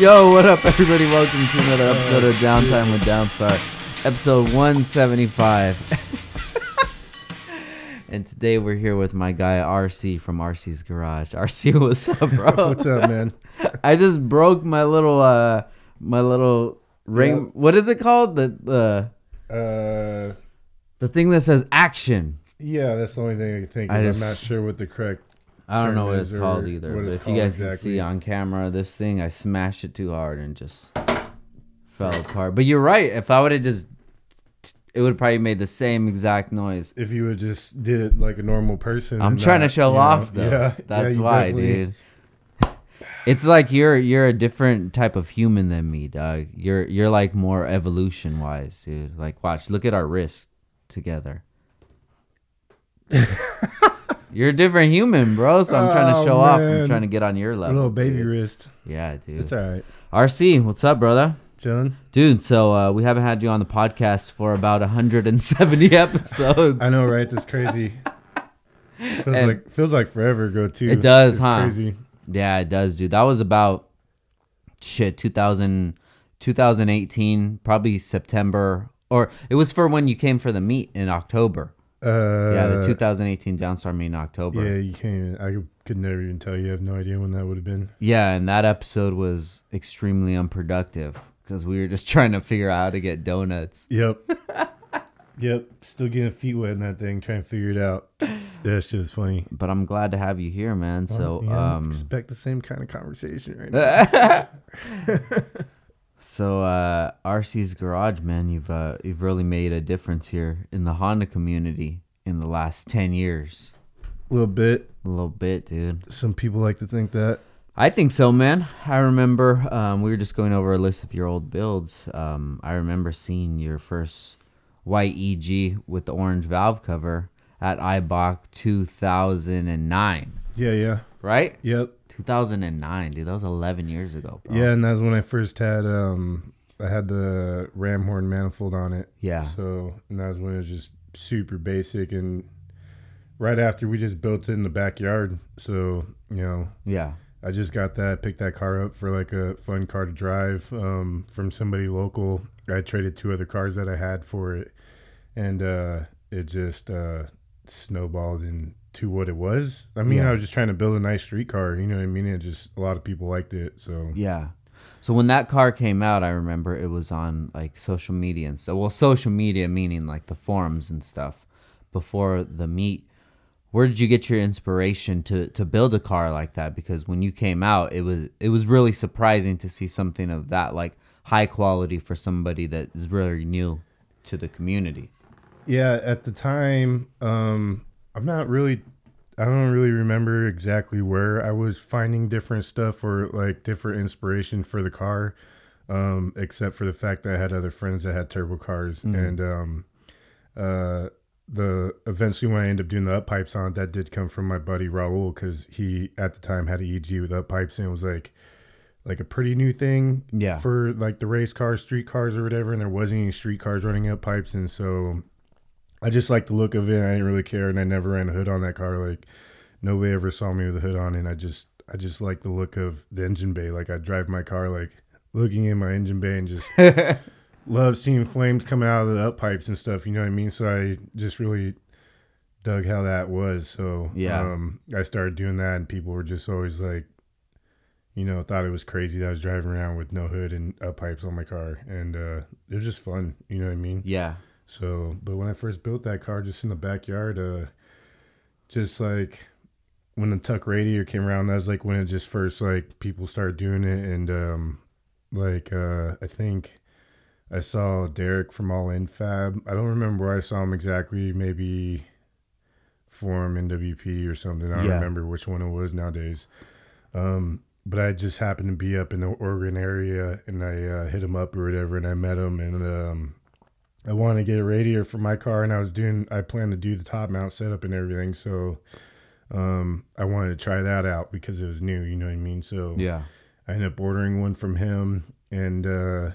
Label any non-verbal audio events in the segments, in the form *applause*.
Yo, what up, everybody? Welcome to another episode of Downtime with Downstar, episode 175. *laughs* and today we're here with my guy RC from RC's Garage. RC, *laughs* what's up, bro? *laughs* What's up, man? I just broke my little, uh, my little ring. Yeah. What is it called? The the Uh, the thing that says action. yeah, that's the only thing I can think of. I I'm not sure what the correct. I don't know what it's called either. But it's if you guys can see on camera, this thing, I smashed it too hard and just fell apart. But you're right. If I would have just, it would have probably made the same exact noise. If you would just did it like a normal person. I'm trying to show you know, off though. Yeah, *laughs* That's yeah, why, definitely- dude. It's like you're you're a different type of human than me, dog. You're you're like more evolution wise, dude. Like watch, look at our wrists together. *laughs* you're a different human, bro. So I'm trying to Oh, show off. I'm trying to get on your level. A little baby dude. wrist. Yeah, dude. It's all right. RC, what's up, brother? Chilling. Dude, so uh, we haven't had you on the podcast for about 170 *laughs* episodes. I know, right? That's crazy. *laughs* feels And- like feels like forever ago too. It does, It's huh? Crazy. Yeah, it does, dude. That was about shit 2000 2018, probably September or it was for when you came for the meet in October. Uh, yeah, the 2018 Downstar meet in October. Yeah, you can't. Even, I could never even tell you. I have no idea when that would have been. Yeah, and that episode was extremely unproductive because we were just *laughs* trying to figure out how to get donuts. Yep. *laughs* yep. Still getting feet wet in that thing, trying to figure it out. That shit is funny. But I'm glad to have you here, man. So, yeah, um, expect the same kind of conversation right *laughs* now. So uh, RC's Garage, man, you've uh, you've really made a difference here in the Honda community in the last ten years. A little bit. A little bit, dude. Some people like to think that. I think so, man. I remember um, we were just going over a list of your old builds. Um, I remember seeing your first YEG with the orange valve cover at IBOC 2009, Yeah, yeah. right? Yep. 2009, dude. That was 11 years ago, bro. Yeah, and that's when I first had um I had the ram horn manifold on it. Yeah. So and that was when it was just super basic and right after we just built it in the backyard. So, you know, Yeah. I just got that, picked that car up for like a fun car to drive um, from somebody local. I traded two other cars that I had for it, and uh, it just uh, snowballed into what it was. I mean, Yeah. I was just trying to build a nice street car. You know what I mean? It just a lot of people liked it. So Yeah. So when that car came out, I remember it was on like social media and so well, social media meaning like the forums and stuff before the meet. Where did you get your inspiration to to build a car like that? Because when you came out, it was it was really surprising to see something of that like high quality for somebody that is really new to the community. Yeah, at the time, um, I'm not really. I don't really remember exactly where I was finding different stuff or like different inspiration for the car, um, except for the fact that I had other friends that had turbo cars, and um, uh, the eventually when I ended up doing the up pipes on it, that did come from my buddy Raul because he at the time had an EG with up pipes and it was like like a pretty new thing Yeah. for like the race cars, street cars or whatever, and there wasn't any street cars running up pipes, and so I just like the look of it. I didn't really care, and I never ran a hood on that car. Like nobody ever saw me with a hood on, and I just I just like the look of the engine bay. Like I drive my car like looking in my engine bay and just *laughs* love seeing flames coming out of the up pipes and stuff. You know what I mean? So I just really dug how that was. So Yeah. um, I started doing that, and people were just always like, you know, thought it was crazy that I was driving around with no hood and up pipes on my car, and uh, it was just fun. You know what I mean? Yeah. So, but when I first built that car, just in the backyard, uh, just like when the tuck radiator came around, that was like when it just first like people started doing it, and um, like uh, I think I saw Derek from All In Fab. I don't remember where I saw him exactly. Maybe Forum NWP or something. I don't Yeah. remember which one it was nowadays. Um, but I just happened to be up in the Oregon area, and I uh, hit him up or whatever, and I met him, and um, I wanted to get a radiator for my car, and I was doing. I planned to do the top mount setup and everything, so um, I wanted to try that out because it was new. You know what I mean? So Yeah. I ended up ordering one from him, and uh,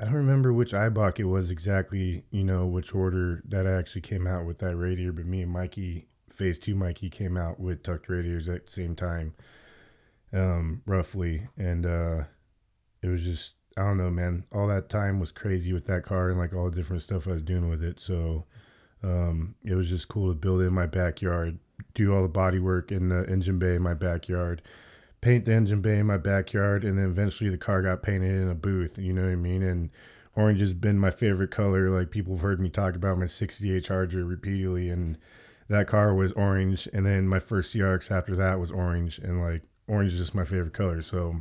I don't remember which IBOC it was exactly. You know which order that actually came out with that radiator, but me and Mikey, Phase Two Mikey, came out with tucked radiators at the same time. um, roughly, and uh, it was just I don't know, man. All that time was crazy with that car and like all the different stuff I was doing with it. So um, it was just cool to build it in my backyard, do all the body work in the engine bay in my backyard, paint the engine bay in my backyard, and then eventually the car got painted in a booth. You know what I mean? And orange has been my favorite color. Like people have heard me talk about my 68 Charger repeatedly, and that car was orange. And then my first CRX after that was orange, and like orange is just my favorite color. So,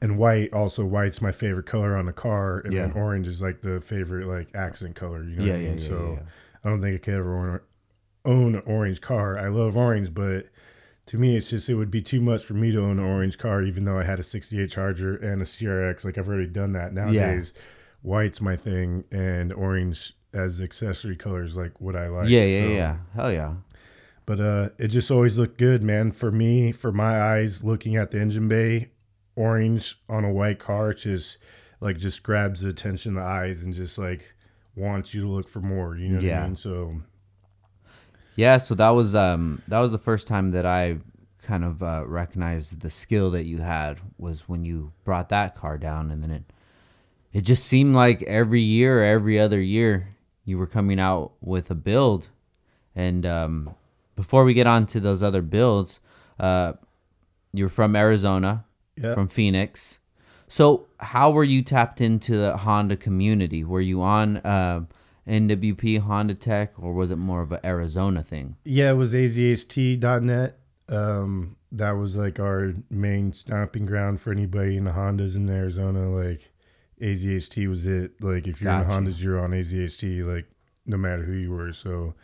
and white also white's my favorite color on the car, and Yeah. then orange is like the favorite like accent color. You know Yeah, what I yeah, mean? yeah, so. I don't think I could ever own, own an orange car. I love orange, but to me, it's just it would be too much for me to own an orange car, even though I had a '68 Charger and a CRX. Like I've already done that. Nowadays, white's my thing, and orange as accessory colors like what I like. yeah, yeah, So- yeah. Hell yeah. But uh, it just always looked good, man. For me, for my eyes, looking at the engine bay, orange on a white car, just like just grabs the attention of the eyes and just like wants you to look for more. You know what Yeah. I mean? So Yeah, so that was um that was the first time that I kind of uh, recognized the skill that you had was when you brought that car down, and then it it just seemed like every year, every other year, you were coming out with a build, and um, before we get on to those other builds, uh, you're from Arizona, yeah, from Phoenix. So, how were you tapped into the Honda community? Were you on uh, NWP Honda Tech, or was it more of an Arizona thing? yeah, it was azht.net. Um, that was like our main stomping ground for anybody in the Hondas in Arizona. Like AZHT was it. Like if you're in Gotcha. the Hondas, you're on AZHT. Like no matter who you were. So,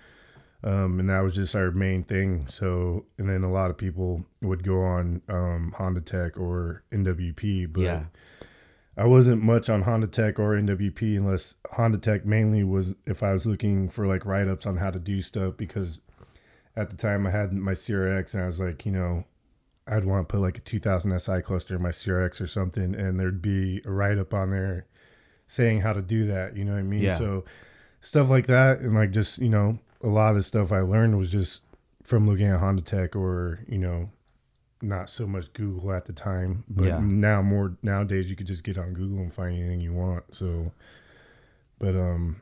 um, and that was just our main thing. So, and then a lot of people would go on um, Honda Tech or NWP, but Yeah. I wasn't much on Honda Tech or NWP unless Honda Tech mainly was if I was looking for like write ups on how to do stuff because at the time I had my CRX and I was like, you know, I'd want to put like a 2000 SI cluster in my CRX or something, and there'd be a write up on there saying how to do that. You know what I mean? Yeah. So stuff like that, and like just you know, a lot of the stuff I learned was just from looking at Honda Tech or you know, not so much Google at the time, but Yeah. now more nowadays you could just get on Google and find anything you want. So, but um,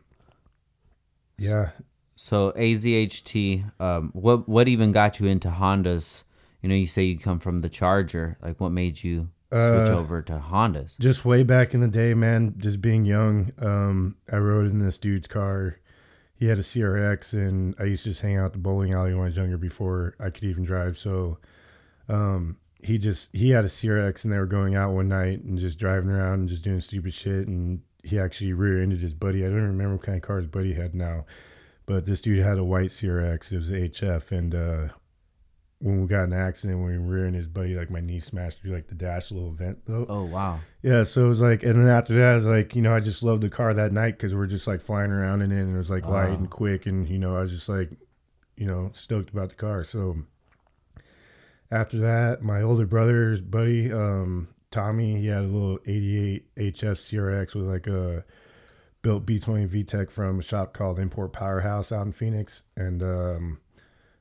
yeah, So AZHT, um, what what even got you into Hondas? You know, you say you come from the Charger. Like, what made you switch Uh, over to Hondas? just way back in the day, man, just being young, um, I rode in this dude's car. He had a CRX, and I used to just hang out at the bowling alley when I was younger before I could even drive. So, um, he just he had a CRX, and they were going out one night and just driving around and just doing stupid shit. And he actually rear-ended his buddy. I don't remember what kind of car his buddy had now, but this dude had a white CRX. It was HF, and uh, when we got in an accident, when we were rearing his buddy, like my knee smashed through like the dash, a little vent though. Oh wow, Yeah, so it was like, and then after that, I was like, you know, I just loved the car that night because we're just like flying around in it, and it was like light Oh. and quick, and you know, I was just like, you know, stoked about the car. So after that, my older brother's buddy, um, Tommy, he had a little '88 HF CRX with like a built B20 VTEC from a shop called Import Powerhouse out in Phoenix, and um,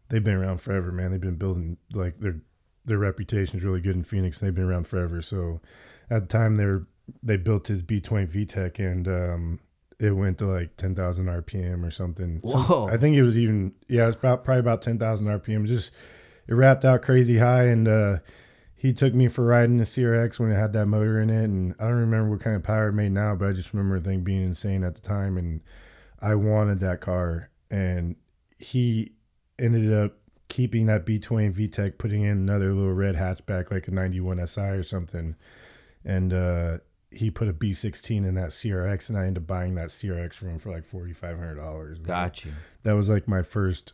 they've been around forever, man. They've been building like their their reputation is really good in Phoenix. They've been around forever, so at the time they were they built his B20 VTEC and um, it went to like 10,000 RPM or something. Some- Whoa. I think it was even yeah, it's about probably about 10,000 RPM. Just it wrapped out crazy high and uh, he took me for riding the CRX when it had that motor in it and I don't remember what kind of power it made now, but I just remember the thing being insane at the time and I wanted that car and he ended up keeping that B20 VTEC, putting in another little red hatchback like a 91 SI or something. And uh, he put a B16 in that CRX, and I ended up buying that CRX from him for like $4,500. Gotcha. That was like my first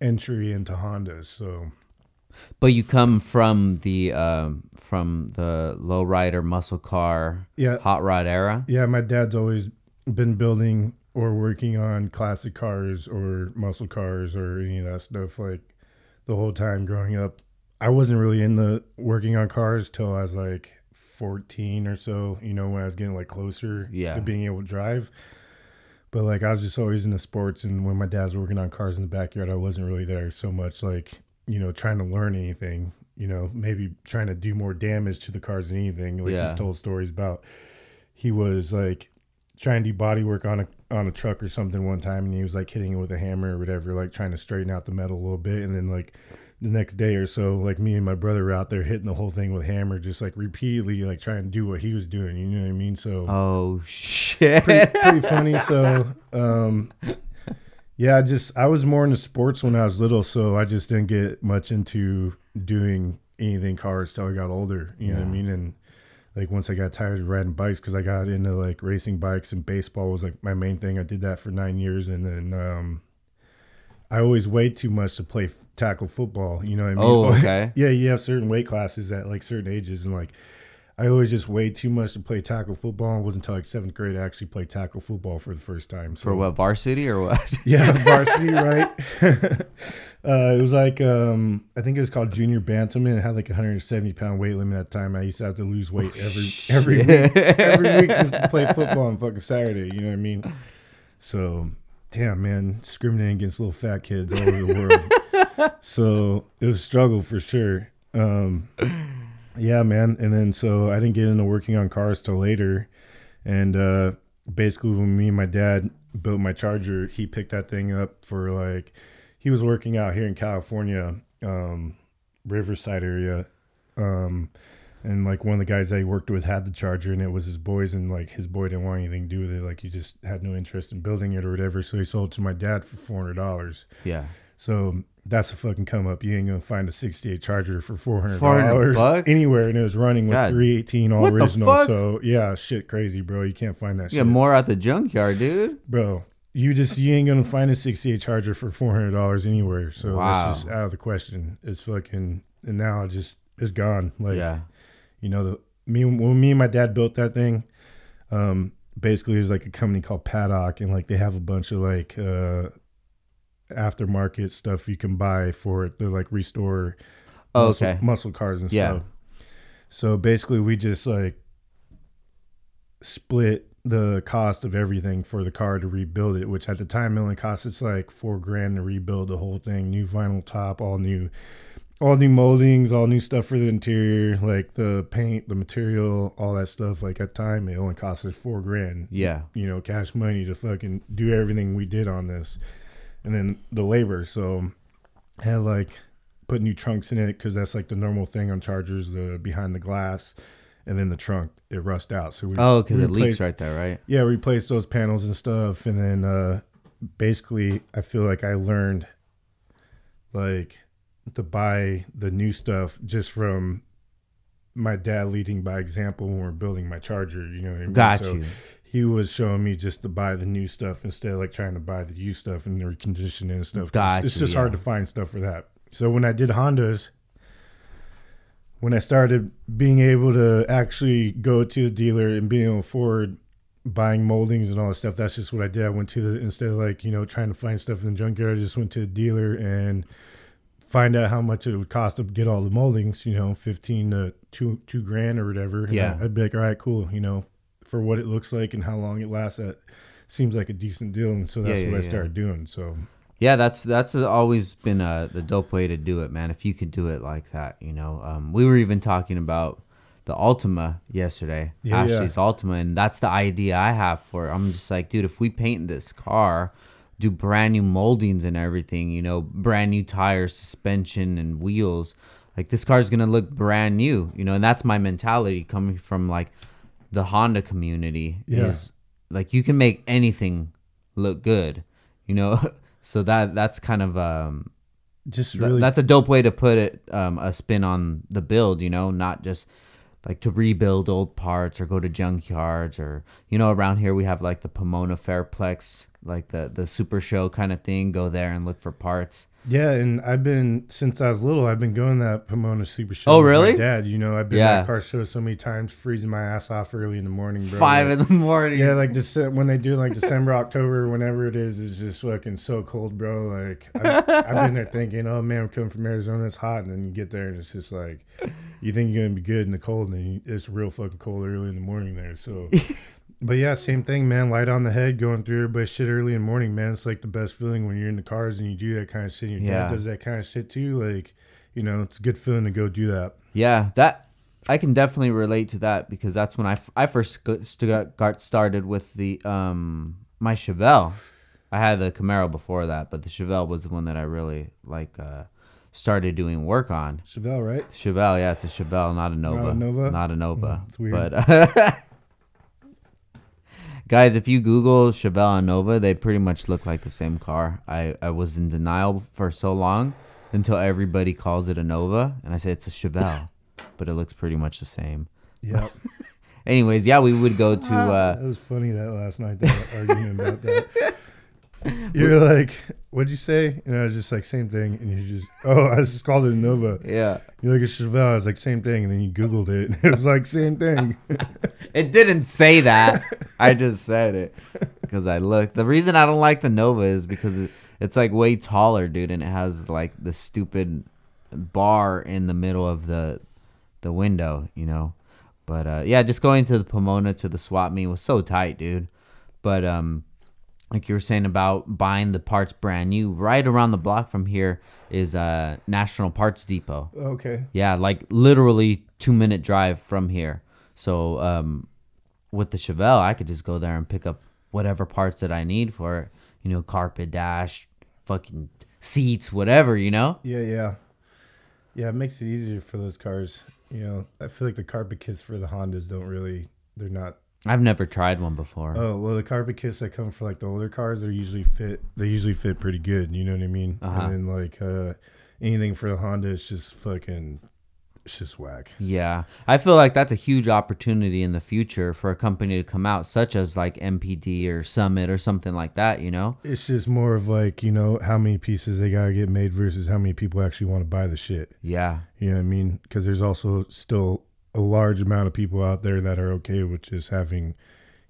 entry into Hondas. So, But you come from the um, from the lowrider muscle car yeah. hot rod era. Yeah, my dad's always been building or working on classic cars or muscle cars or any of that stuff like the whole time growing up. I wasn't really into working on cars till I was like 14 or so, you know, when I was getting like closer Yeah. to being able to drive. But like I was just always into sports and when my dad's working on cars in the backyard, I wasn't really there so much like, you know, trying to learn anything. you know, maybe trying to do more damage to the cars than anything. Like Yeah. he's told stories about he was like trying to do body work on a on a truck or something one time and he was like hitting it with a hammer or whatever, like trying to straighten out the metal a little bit and then like the next day or so, like me and my brother were out there hitting the whole thing with a hammer, just like repeatedly like trying to do what he was doing, you know what I mean? So Oh shit. pretty, pretty *laughs* funny. So, um, yeah, I just I was more into sports when I was little, so I just didn't get much into doing anything cars till I got older. You know what I mean? And like once I got tired of riding bikes, because I got into like racing bikes and baseball was like my main thing. I did that for nine years, and then um, I always weighed too much to play f- tackle football. You know what I mean? Oh, *laughs* okay. yeah, you have certain weight classes at like certain ages, and like I always just weighed too much to play tackle football. It wasn't until like seventh grade I actually played tackle football for the first time. So For what varsity or what? *laughs* yeah, *laughs* varsity, right? *laughs* uh, it was like um, I think it was called junior bantamweight. It had like a 170 pound weight limit at the time. I used to have to lose weight every every week, every week just to play football on fucking Saturday. You know what I mean? So damn, man, discriminating against little fat kids all over the world. so it was a struggle for sure. Um, yeah, man. And then so I didn't get into working on cars till later. And uh, basically, when me and my dad built my Charger, he picked that thing up for like he was working out here in California, um, Riverside area. Um, and like one of the guys that he worked with had the Charger, and it was his boys, and like his boy didn't want anything to do with it. Like he just had no interest in building it or whatever. So he sold it to my dad for four hundred dollars. yeah. So that's a fucking come up. You ain't gonna find a '68 Charger for four hundred $400 anywhere, and it was running with God. 318 all What original. So yeah, shit, crazy, bro. You can't find that get more at the junkyard, dude. bro. You just you ain't gonna find a '68 Charger for four hundred dollars anywhere. So Wow. that's just out of the question. It's fucking and now it just it's gone. Like yeah. you know the me when me and my dad built that thing um basically there's like a company called paddock and like they have a bunch of like uh aftermarket stuff you can buy for it to like restore Oh, muscle, okay. muscle cars and Yeah. stuff so basically we just like split the cost of everything for the car to rebuild it which at the time it only cost us like four grand to rebuild the whole thing new vinyl top all new all new moldings, all new stuff for the interior, like the paint, the material, all that stuff. Like at the time, it only cost us four grand. Yeah. You know, cash money to fucking do everything we did on this, and then the labor. So, I had like put new trunks in it because that's like the normal thing on Chargers, the behind the glass, and then the trunk it rust out. So we Oh, because it leaks right there, right? yeah, replaced those panels and stuff, and then uh, basically, I feel like I learned like to buy the new stuff just from my dad leading by example when we're building my charger. You know what I mean? Got So you. He was showing me just to buy the new stuff instead of like trying to buy the used stuff and the reconditioning and stuff. Got it's just hard to find stuff for that. So when I did Hondas, when I started being able to actually go to the dealer and being able to afford buying moldings and all that stuff, that's just what I did. I went to the instead of like you know trying to find stuff in the junkyard, I just went to the dealer and find out how much it would cost to get all the moldings. You know, fifteen to two two grand or whatever. Yeah. I'd be like, all right, cool. You know, for what it looks like and how long it lasts, that seems like a decent deal. And so that's Yeah, what yeah, I started doing. So Yeah, that's that's always been uh, the dope way to do it, man. If you could do it like that, you know. Um, we were even talking about the Ultima yesterday, Yeah, yeah. Ashley's Ultima, and that's the idea I have for it. I'm just like, dude, if we paint this car, do brand new moldings and everything, you know, brand new tires, suspension, and wheels, like this car's gonna look brand new, you know. And that's my mentality coming from like the Honda community Yeah. is like you can make anything look good, you know. *laughs* so that that's kind of um just th- really, that's a dope way to put it um a spin on the build, you know, not just like to rebuild old parts or go to junkyards or you know around here we have like the Pomona Fairplex like the the super show kind of thing go there and look for parts Yeah, and I've been since I was little. I've been going to that Pomona Super Show. Oh, really? Dad, you know, I've been Yeah. at that car show so many times, freezing my ass off early in the morning, bro. five Like, in the morning yeah, like just when they do like December, October, whenever it is, it's just fucking so cold, bro. Like I've, I've been there thinking, oh man, I'm coming from Arizona, it's hot, and then you get there and it's just like you think you're gonna be good in the cold, and then you, it's real fucking cold early in the morning there. So. *laughs* But yeah, same thing, man. Light on the head, going through everybody's shit early in the morning, man. It's like the best feeling when you're in the cars and you do that kind of shit. And your Yeah. dad does that kind of shit too. Like, you know, it's a good feeling to go do that. Yeah, that I can definitely relate to that because that's when I, I first got, started with the um my Chevelle. I had the Camaro before that, but the Chevelle was the one that I really like uh started doing work on. Chevelle, right? Chevelle, yeah, it's a Chevelle, not a Nova. Nova? Not a Nova. Mm, it's weird. But *laughs* guys, if you Google Chevelle and Nova, they pretty much look like the same car. I, I was in denial for so long until everybody calls it a Nova, and I say it's a Chevelle, *laughs* but it looks pretty much the same. Yep. *laughs* Anyways, yeah, we would go to. *laughs* Uh, it was funny that last night they were arguing about that. You're like, what'd you say? And I was just like, same thing. And you just, oh, I just called it a Nova. yeah, You're like a Chevelle. I was like, same thing. And then you Googled it. And *laughs* it was like, same thing. *laughs* it didn't say that. I just said it because I looked. The reason I don't like the Nova is because it, it's like way taller, dude, and it has like the stupid bar in the middle of the the window, you know. But uh, yeah, just going to the Pomona to the swap meet was so tight, dude. But um, like you were saying about buying the parts brand new, right around the block from here is uh National Parts Depot. okay. Yeah, like literally two minute drive from here. So um, with the Chevelle, I could just go there and pick up whatever parts that I need for it. You know, carpet dash, fucking seats, whatever. You know. Yeah, yeah. Yeah, it makes it easier for those cars. You know, I feel like the carpet kits for the Hondas don't really, they're not I've never tried one before. Oh well, the carpet kits that come for like the older cars, they're usually fit. They usually fit pretty good. You know what I mean? Uh-huh. And then like uh, anything for the Honda, it's just fucking, it's just whack. Yeah, I feel like that's a huge opportunity in the future for a company to come out, such as like NPD or Summit or something like that. You know? It's just more of like you know how many pieces they gotta get made versus how many people actually want to buy the shit. Yeah, You know what I mean? Because there's also still a large amount of people out there that are okay with just having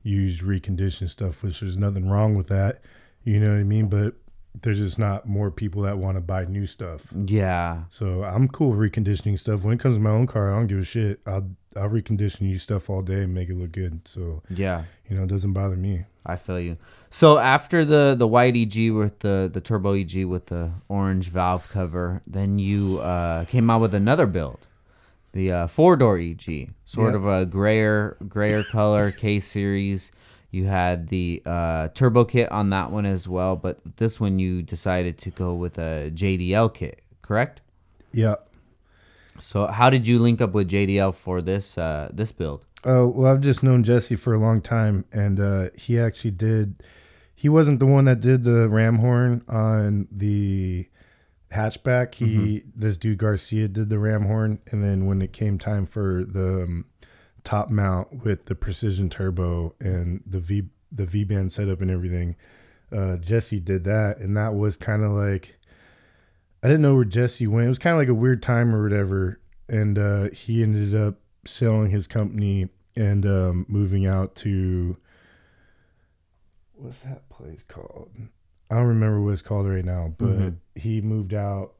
used reconditioned stuff, which there's nothing wrong with that. You know what I mean? But there's just not more people that want to buy new stuff. yeah, So I'm cool with reconditioning stuff. When it comes to my own car, I don't give a shit. I'll I'll recondition you stuff all day and make it look good. So yeah. you know, it doesn't bother me. I feel you. So after the the white EG with the the turbo EG with the orange valve cover, then you uh, came out with another build, the uh, four door EG, sort Yeah. of a grayer grayer color K series. You had the uh, turbo kit on that one as well, but this one you decided to go with a JDL kit, correct? Yeah. So how did you link up with JDL for this uh, this build? Uh, well, I've just known Jesse for a long time, and uh, he actually did. He wasn't the one that did the ram horn on the hatchback. He this dude Garcia did the ram horn, and then when it came time for the um, top mount with the precision turbo and the V the V band setup and everything, uh, Jesse did that, and that was kind of like I didn't know where Jesse went. It was kind of like a weird time or whatever, and uh, he ended up selling his company and um, moving out to what's that place called? I don't remember what it's called right now, but Mhm. he moved out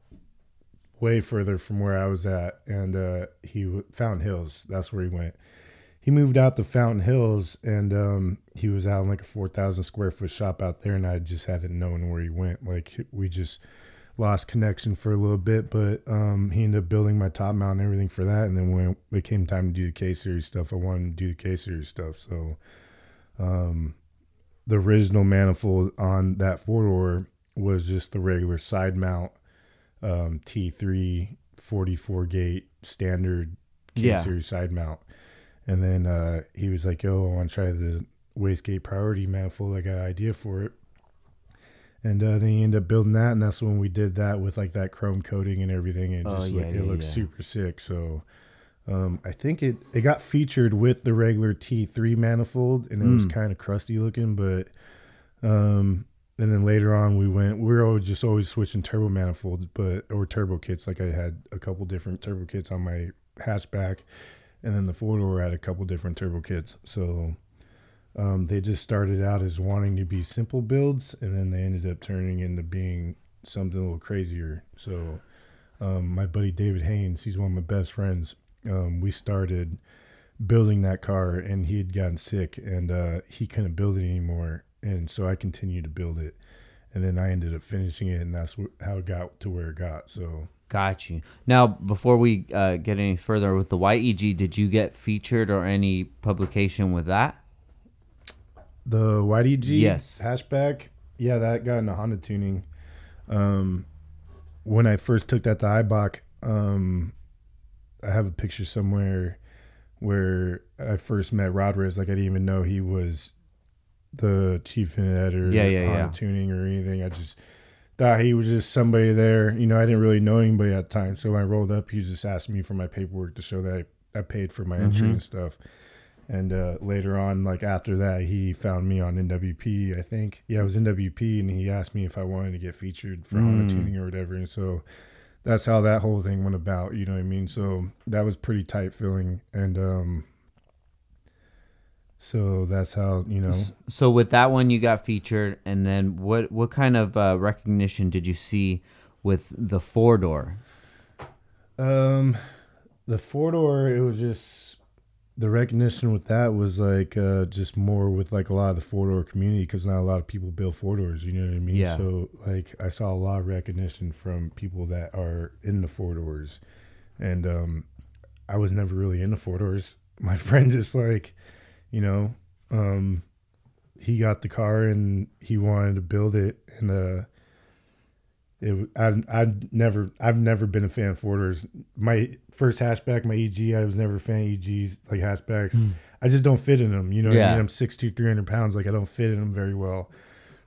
way further from where I was at, and uh, he w- Fountain Hills. That's where he went. He moved out to Fountain Hills, and um, he was out in like a four thousand square foot shop out there, and I just hadn't known where he went. Like we just lost connection for a little bit, but um, he ended up building my top mount and everything for that. And then when it came time to do the K series stuff, I wanted to do the K series stuff. So um, the original manifold on that four door was just the regular side mount um, T3 44 gate standard K Yeah. series side mount. And then uh, he was like, "Yo, I want to try the wastegate priority manifold. I got an idea for it." And uh, then he ended up building that, and that's when we did that with like that chrome coating and everything. And it Oh, just yeah, look, yeah, it looks yeah. super sick. So um, I think it it got featured with the regular T3 manifold, and it was Mm. kind of crusty looking. But um, and then later on, we went. We were always just always switching turbo manifolds, but or turbo kits. Like I had a couple different turbo kits on my hatchback, and then the four door had a couple different turbo kits. So um, they just started out as wanting to be simple builds, and then they ended up turning into being something a little crazier. So um, my buddy David Haynes, he's one of my best friends. Um, we started building that car, and he had gotten sick, and uh, he couldn't build it anymore, and so I continued to build it, and then I ended up finishing it, and that's wh- how it got to where it got. So Got you. Now, before we uh, get any further with the YEG, did you get featured or any publication with that? The YDG Yes. hatchback, yeah, that got into Honda tuning. Um, when I first took that to IBOC, um, I have a picture somewhere where I first met Rodriguez. Like I didn't even know he was the chief editor, Yeah, yeah, Honda yeah. tuning or anything. I just thought he was just somebody there. You know, I didn't really know anybody at the time. So when I rolled up, he just asked me for my paperwork to show that I, I paid for my entry Mhm. and stuff. And uh, later on, like after that, he found me on NWP. I think, yeah, it was NWP, and he asked me if I wanted to get featured for Honda Mm. tuning or whatever. And so that's how that whole thing went about. You know what I mean? So that was pretty tight feeling, and um, so that's how you know. So with that one, you got featured, and then what? What kind of uh, recognition did you see with the four door? Um, the four door, it was just the recognition with that was like uh, just more with like a lot of the four door community because not a lot of people build four doors. You know what I mean? Yeah. So like I saw a lot of recognition from people that are in the four doors, and um, I was never really in the four doors. *laughs* My friend just like, you know, um, he got the car and he wanted to build it and uh it I I never I've never been a fan of four doors. My first hatchback, my EG, I was never a fan of EGs like hatchbacks. I just don't fit in them. You know, what I Yeah. mean? I'm 6'2", 300 pounds. Like I don't fit in them very well.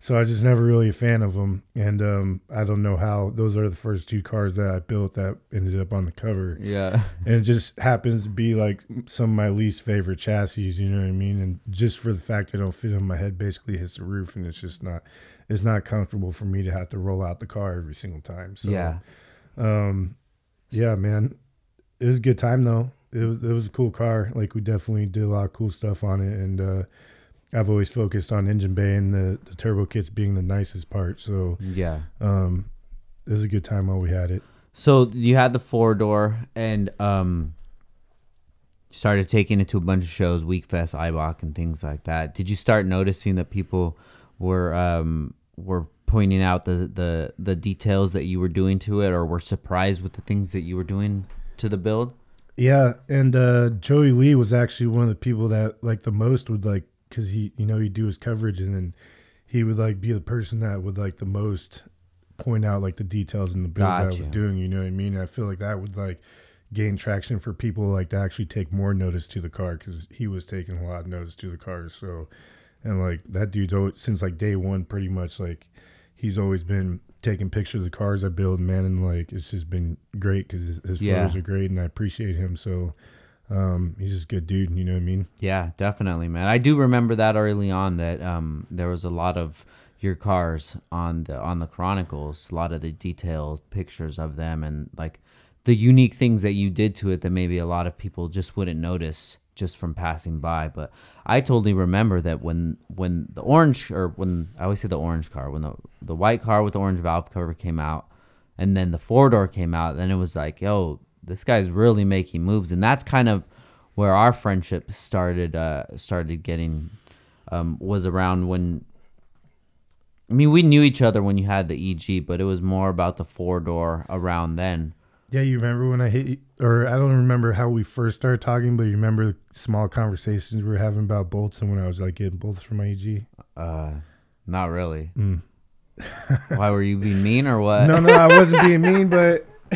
So I was just never really a fan of them. And um, I don't know how those are the first two cars that I built that ended up on the cover Yeah, *laughs* and it just happens to be like some of my least favorite chassis you know what i mean and just for the fact i don't fit on my head basically hits the roof and it's just not it's not comfortable for me to have to roll out the car every single time. So yeah. um yeah man. It was a good time though. It was, it was a cool car. Like we definitely did a lot of cool stuff on it. And uh i've always focused on engine bay and the, the turbo kits being the nicest part. So Yeah. um it was a good time while we had it. So you had the four door and um started taking it to a bunch of shows, Wekfest, IBOC and things like that. Did you start noticing that people were um were pointing out the the the details that you were doing to it or were surprised with the things that you were doing to the build? Yeah, and uh, Joey Lee was actually one of the people that like the most would like because he you know he'd do his coverage and then he would like be the person that would like the most point out like the details in the builds that I was doing. You know what I mean? I feel like that would like gain traction for people like to actually take more notice to the car because he was taking a lot of notice to the car. So and like that dude's always since like day one pretty much like he's always been taking pictures of the cars I build, man, and like it's just been great because his, his Yeah. photos are great, and I appreciate him. So um, he's just a good dude. You know what I mean? Yeah, definitely, man. I do remember that early on that um, there was a lot of your cars on the on the chronicles, a lot of the detailed pictures of them, and like the unique things that you did to it that maybe a lot of people just wouldn't notice just from passing by. But I totally remember that when when the orange or when I always say the orange car, when the the white car with the orange valve cover came out, and then the four door came out, then it was like, yo, this guy's really making moves, and that's kind of where our friendship started uh started getting um was around when I mean we knew each other when you had the EG, but it was more about the four door around then. Yeah, you remember when I hit, you- or I don't remember how we first started talking, but you remember the small conversations we were having about bolts and when I was like getting bolts for my EG. Uh not really. Mm. Why were you being mean or what? no, no, I wasn't being mean, *laughs* but *laughs*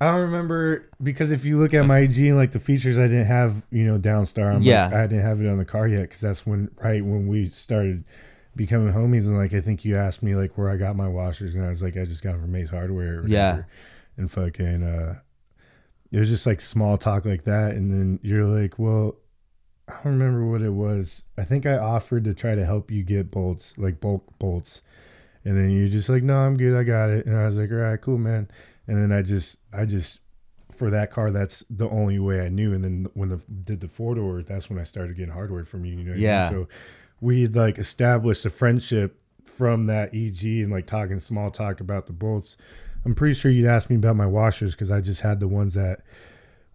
I don't remember because if you look at my EG and like the features, I didn't have you know Downstar. I'm like, Yeah. I didn't have it on the car yet because that's when right when we started becoming homies and like I think you asked me like where I got my washers and I was like I just got them from Ace Hardware. Or Yeah. and fucking uh, it was just like small talk like that, and then you're like, well. I don't remember what it was. I think I offered to try to help you get bolts, like bulk bolts. And then you're just like, no, I'm good. I got it. And I was like, all right, cool, man. And then I just, I just, for that car, that's the only way I knew. And then when the did the four door, that's when I started getting hardware from you. You know, what I mean? Yeah. So we had like established a friendship from that EG and like talking small talk about the bolts. I'm pretty sure you'd ask me about my washers because I just had the ones that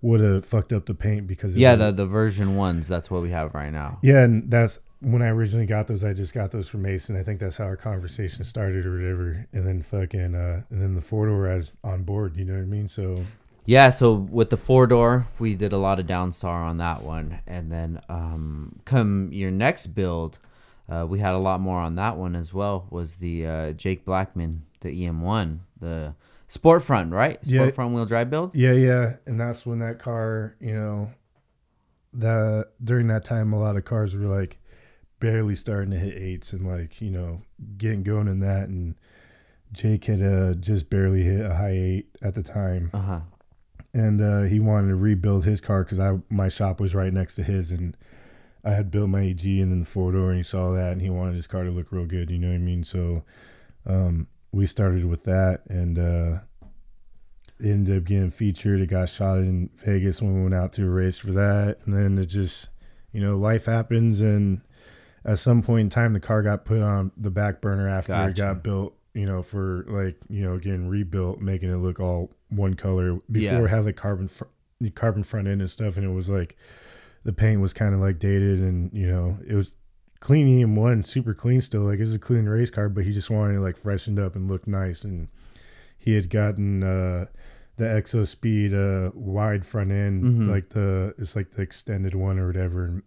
would have fucked up the paint because Yeah, the the version ones, that's what we have right now. yeah, and that's when I originally got those, I just got those from Mason. I think that's how our conversation started or whatever. And then fucking, uh, and then the four door was on board. You know what I mean? So Yeah, so with the four door, we did a lot of downstar on that one, and then um, come your next build, uh, we had a lot more on that one as well. Was the uh, Jake Blackman, the EM1, the Sport Front, right? Sport Yeah. front wheel drive build. yeah, yeah. And that's when that car, you know, the during that time, a lot of cars were like barely starting to hit eights and like you know getting going in that. And Jake had uh, just barely hit a high eight at the time. Uh huh. And uh, he wanted to rebuild his car because I my shop was right next to his, and I had built my EG and then the four door, and he saw that, and he wanted his car to look real good. You know what I mean? So um, we started with that, and uh, ended up getting featured. It got shot in Vegas when we went out to a race for that, and then it just you know life happens, and at some point in time, the car got put on the back burner after it got built. You know, for like you know, getting rebuilt, making it look all one color. Before Yeah. it had like carbon fr- carbon front end and stuff, and it was like the paint was kind of like dated, and you know, it was clean EM1, super clean still. Like it was a clean race car, but he just wanted it like freshened up and looked nice. And he had gotten uh, the Exo Speed uh, wide front end, Mhm. like the it's like the extended one or whatever. And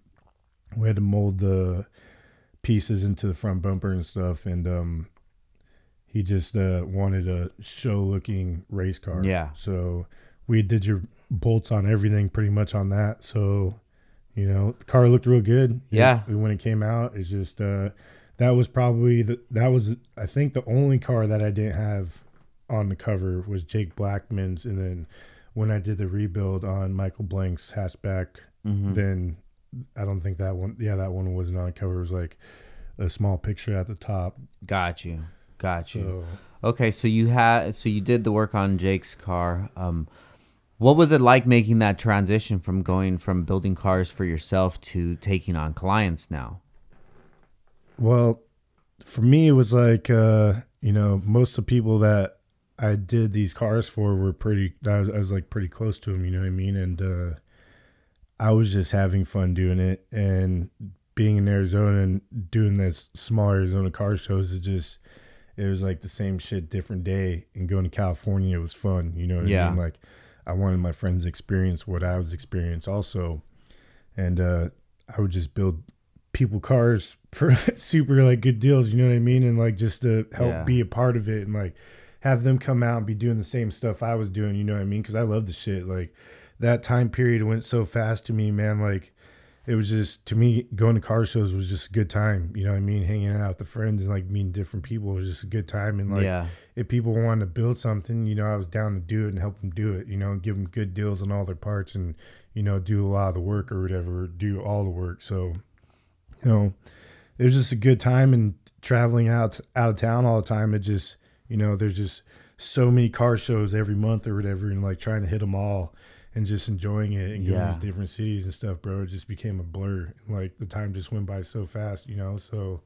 we had to mold the pieces into the front bumper and stuff. And um, he just uh, wanted a show looking race car. Yeah. So we did your bolts on everything pretty much on that. So, you know, the car looked real good. Yeah. It- when it came out, it's just uh that was probably the that was I think the only car that I didn't have on the cover was Jake Blackman's and then when I did the rebuild on Michael Blank's hatchback, hmm then I don't think that one yeah, that one wasn't on cover. It was like a small picture at the top. Got you. Got you. So Okay, so you had so you did the work on Jake's car. Um, what was it like making that transition from going from building cars for yourself to taking on clients now? Well, for me, it was like uh, you know most of the people that I did these cars for were pretty. I was, I was like pretty close to them. You know what I mean? And uh, I was just having fun doing it and being in Arizona and doing this small Arizona car shows. It just it was like the same shit, different day. And going to California, it was fun. You know what Yeah. I mean? Like I wanted my friends to experience what I was experiencing also, and uh, I would just build people cars *laughs* for super like good deals. You know what I mean? And like just to help Yeah. be a part of it and like have them come out and be doing the same stuff I was doing. You know what I mean? Because I love the shit. Like that time period went so fast to me, man. Like it was just to me going to car shows was just a good time. You know what I mean? Hanging out with the friends and like meeting different people was just a good time. And like yeah, if people wanted to build something, you know, I was down to do it and help them do it. You know, and give them good deals on all their parts and you know do a lot of the work or whatever, do all the work. So you know, it was just a good time and traveling out out of town all the time. It just you know, there's just so many car shows every month or whatever, and like trying to hit them all and just enjoying it and going Yeah. to these different cities and stuff, bro. It just became a blur. Like the time just went by so fast, you know. So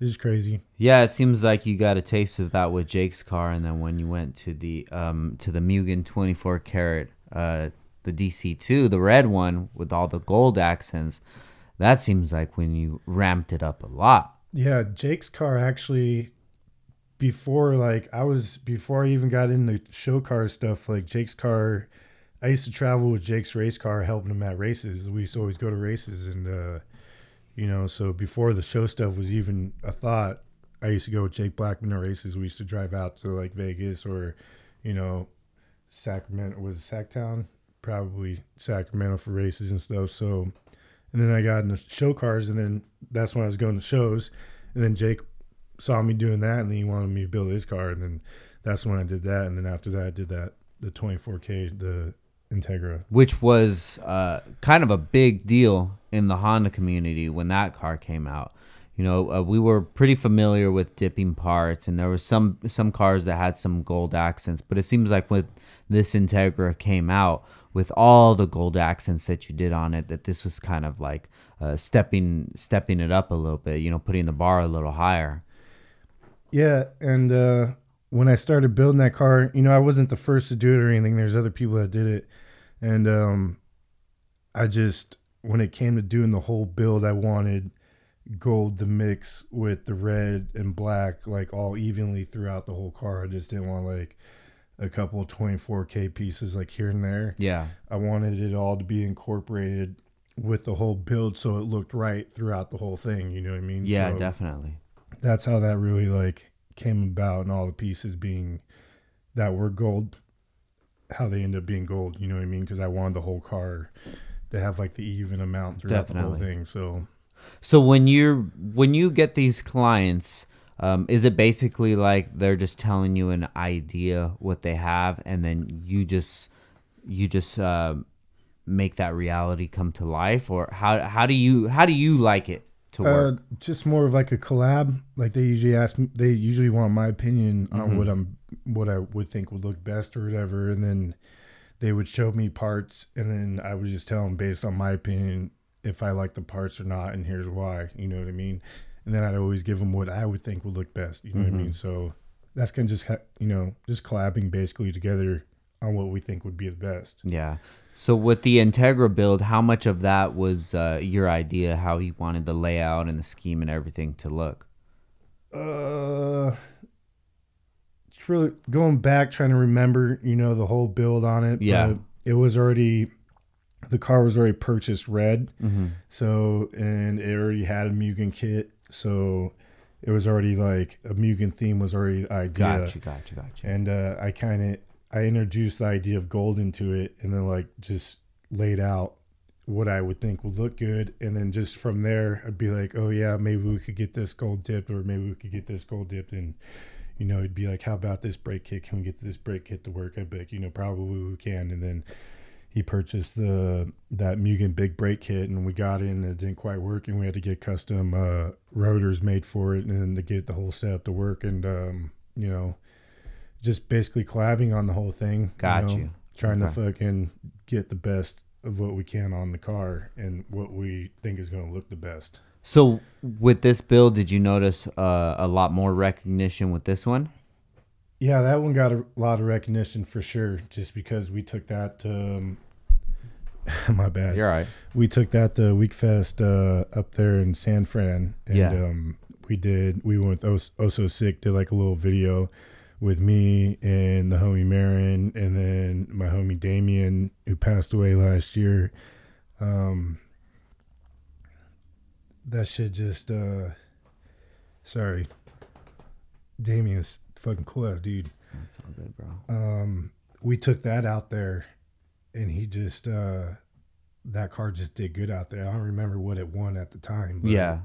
it's just crazy. yeah. It seems like you got a taste of that with Jake's car, and then when you went to the um to the Mugen 24 karat, uh, the DC2, the red one with all the gold accents, that seems like when you ramped it up a lot. Yeah, Jake's car actually before like I was before I even got into the show car stuff, like Jake's car I used to travel with Jake's race car helping him at races. We used to always go to races and uh you know, so before the show stuff was even a thought, I used to go with Jake Blackman to races. We used to drive out to like Vegas or, you know, Sacramento was it Sacktown? Probably Sacramento for races and stuff. So and then I got in the show cars and then that's when I was going to shows. And then Jake saw me doing that and then he wanted me to build his car and then that's when I did that and then after that I did that the 24k the Integra. which was uh, kind of a big deal in the Honda community when that car came out. You know, uh, we were pretty familiar with dipping parts, and there was some some cars that had some gold accents. But it seems like when this Integra came out with all the gold accents that you did on it, that this was kind of like uh, stepping stepping it up a little bit. You know, putting the bar a little higher. Yeah, and uh, when I started building that car, you know, I wasn't the first to do it or anything. There's other people that did it, and um, I just when it came to doing the whole build, I wanted gold to mix with the red and black like all evenly throughout the whole car. I just didn't want like a couple of 24k pieces like here and there. Yeah. I wanted it all to be incorporated with the whole build so it looked right throughout the whole thing, you know what I mean? Yeah, So definitely. That's how that really like came about and all the pieces being that were gold how they end up being gold, you know what I mean? Because I wanted the whole car to have like the even amount throughout the whole thing. So So when you're when you get these clients, um, is it basically like they're just telling you an idea what they have, and then you just you just uh, make that reality come to life, or how how do you how do you like it to work? Uh, just more of like a collab. Like they usually ask me, they usually want my opinion on Mhm. what I'm, what I would think would look best or whatever, and then they would show me parts, and then I would just tell them based on my opinion if I like the parts or not, and here's why. You know what I mean? And then I'd always give them what I would think would look best. You know what I mean? So that's kind of just ha- you know just collabing basically together on what we think would be the best. yeah. So with the Integra build, how much of that was uh, your idea? How you wanted the layout and the scheme and everything to look? Uh, it's really going back, trying to remember, you know, the whole build on it. Yeah. but it was already the car was already purchased red, Mm-hmm. so and it already had a Mugen kit, so it was already like a Mugen theme was already idea. Gotcha, gotcha, gotcha. And uh, I kind of I introduced the idea of gold into it, and then like just laid out what I would think would look good, and then just from there I'd be like, oh yeah, maybe we could get this gold dipped, or maybe we could get this gold dipped, and you know it'd be like, how about this brake kit? Can we get this brake kit to work? I'd be like, you know, probably we can, and then. He purchased the that Mugen big brake kit, and we got in. and It didn't quite work, and we had to get custom uh, rotors made for it, and then to get the whole setup to work. And um, you know, just basically collabing on the whole thing. Got know, you. Trying Okay. to fucking get the best of what we can on the car and what we think is going to look the best. So with this build, did you notice uh, a lot more recognition with this one? Yeah, that one got a lot of recognition for sure, just because we took that. Um, *laughs* my bad. You're right. We took that to Wekfest uh, up there in San Fran, and Yeah. um, we did. We went with Os- Oso Sick, did like a little video with me and the homie Marin, and then my homie Damien, who passed away last year. Um, that shit just. Uh, sorry, Damien's fucking cool ass dude That's all good, bro. um we took that out there and he just uh that car just did good out there i don't remember what it won at the time but Yeah.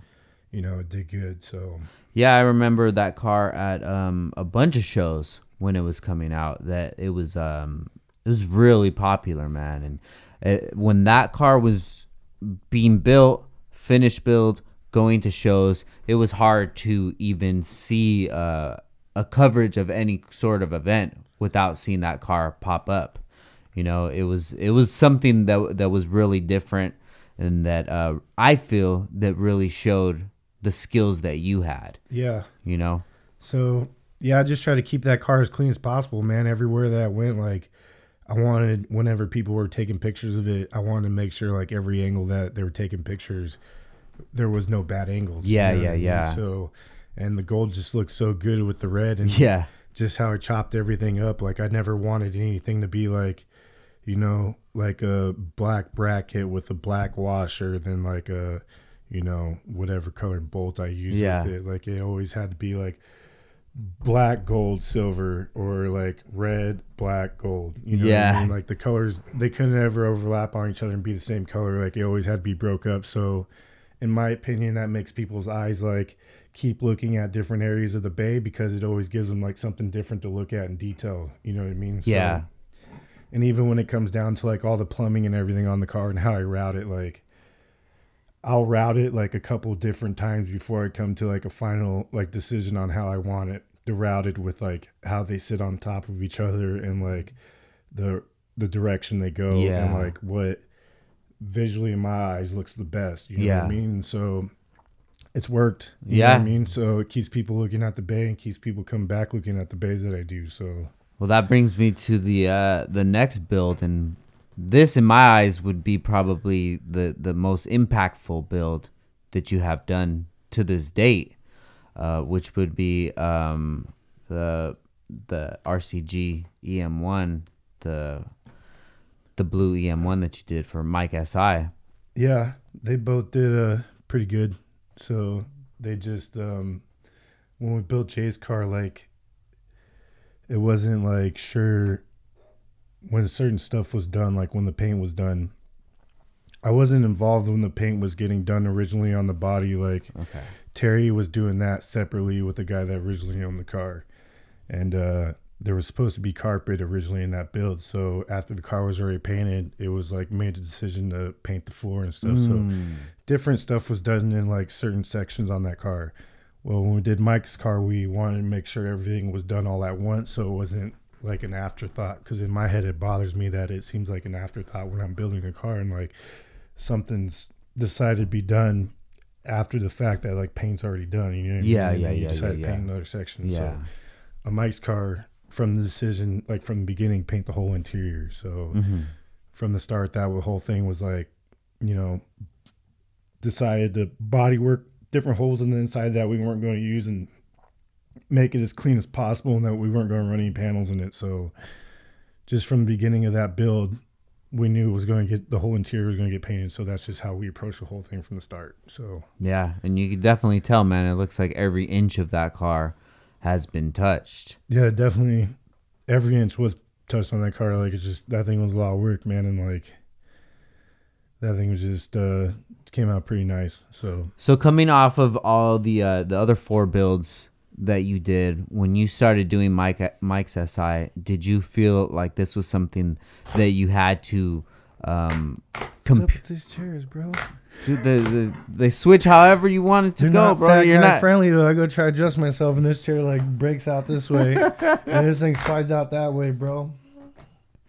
You know it did good so Yeah, I remember that car at um, a bunch of shows when it was coming out. That it was um, it was really popular, man. And it, when that car was being built, finished build, going to shows, it was hard to even see uh, a coverage of any sort of event without seeing that car pop up. You know, it was it was something that that was really different, and that uh, I feel that really showed the skills that you had yeah. you know? So yeah i just try to keep that car as clean as possible man. Everywhere that i went like i wanted whenever people were taking pictures of it i wanted to make sure like every angle that they were taking pictures there was no bad angles you Yeah, know what yeah, yeah. so and the gold just looked so good with the red and yeah. just how I chopped everything up. Like I never wanted anything to be like, you know, like a black bracket with a black washer, than like a, you know, whatever colored bolt I use Yeah. with it. Like it always had to be like black, gold, silver, or like red, black, gold. You know what Yeah. I mean? Like the colors, they couldn't ever overlap on each other and be the same color. Like it always had to be broke up. So, in my opinion, that makes people's eyes like keep looking at different areas of the bay because it always gives them like something different to look at in detail. You know what I mean? So- Yeah. and even when it comes down to like all the plumbing and everything on the car and how I route it, like I'll route it like a couple different times before I come to like a final like decision on how I want it to route it with like how they sit on top of each other and like the the direction they go and like what visually in my eyes looks the best. You know what I mean? So it's worked. You know Yeah. what I mean? So it keeps people looking at the bay and keeps people coming back looking at the bays that I do. So well that brings me to the uh the next build and this in my eyes would be probably the the most impactful build that you have done to this date, uh, which would be um, the the RCG EM1, the the blue EM1 that you did for Mike SI. Yeah, they both did uh, pretty good. So they just um, when we built Jay's car, like it wasn't like sure when certain stuff was done, like when the paint was done. I wasn't involved when the paint was getting done originally on the body. Like Okay. Terry was doing that separately with the guy that originally owned the car. And uh, there was supposed to be carpet originally in that build. So after the car was already painted, it was like made a decision to paint the floor and stuff. So Mm. different stuff was done in like certain sections on that car. Well, when we did Mike's car, we wanted to make sure everything was done all at once, so it wasn't like an afterthought. Because in my head, it bothers me that it seems like an afterthought when I'm building a car and like something's decided to be done after the fact that like paint's already done. You know? What I mean? Yeah, And yeah, you yeah, decide yeah, to paint yeah. another section. Yeah. So a Mike's car from the decision, like from the beginning, paint the whole interior. So Mhm. from the start that whole thing was like you know decided to body work different holes in the inside that we weren't going to use and make it as clean as possible and that we weren't going to run any panels in it. So just from the beginning of that build we knew it was going to get the whole interior was going to get painted. So that's just how we approached the whole thing from the start. So Yeah, and you can definitely tell, man. It looks like every inch of that car has been touched. yeah definitely. Every inch was touched on that car. Like it's just that thing was a lot of work man and like that thing was just uh came out pretty nice so. So coming off of all the uh, the other four builds that you did when you started doing Mike Mike's SI, did you feel like this was something that you had to um, comp- with these chairs, bro? Dude, the, the, they switch however you want it to They're go, not bro. fat You're guy not. friendly though. I go try to adjust myself, and this chair like breaks out this way, *laughs* and this thing slides out that way, bro.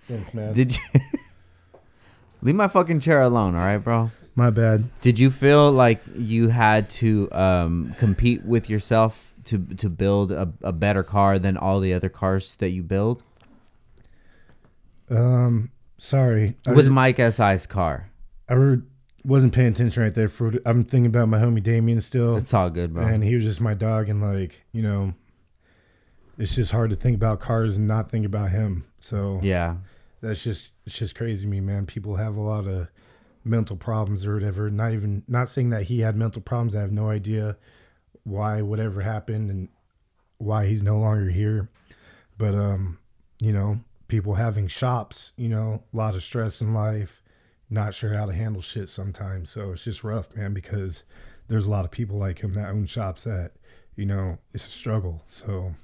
Thanks, man. Did you *laughs* leave my fucking chair alone? All right, bro. My bad. Did you feel like you had to um, compete with yourself to to build a, a better car than all the other cars that you build Um, sorry. I, with Mike SI's car? I re- wasn't paying attention right there. For I'm thinking about my homie Damien still, It's all good, bro. and he was just my dog, and like you know, it's just hard to think about cars and not think about him. So yeah, that's just it's just crazy to me, man. People have a lot of mental problems or whatever. Not even not saying that he had mental problems. I have no idea why whatever happened and why he's no longer here. But um, you know, people having shops, you know, a lot of stress in life, not sure how to handle shit sometimes. So it's just rough, man, because there's a lot of people like him that own shops that, you know, it's a struggle. So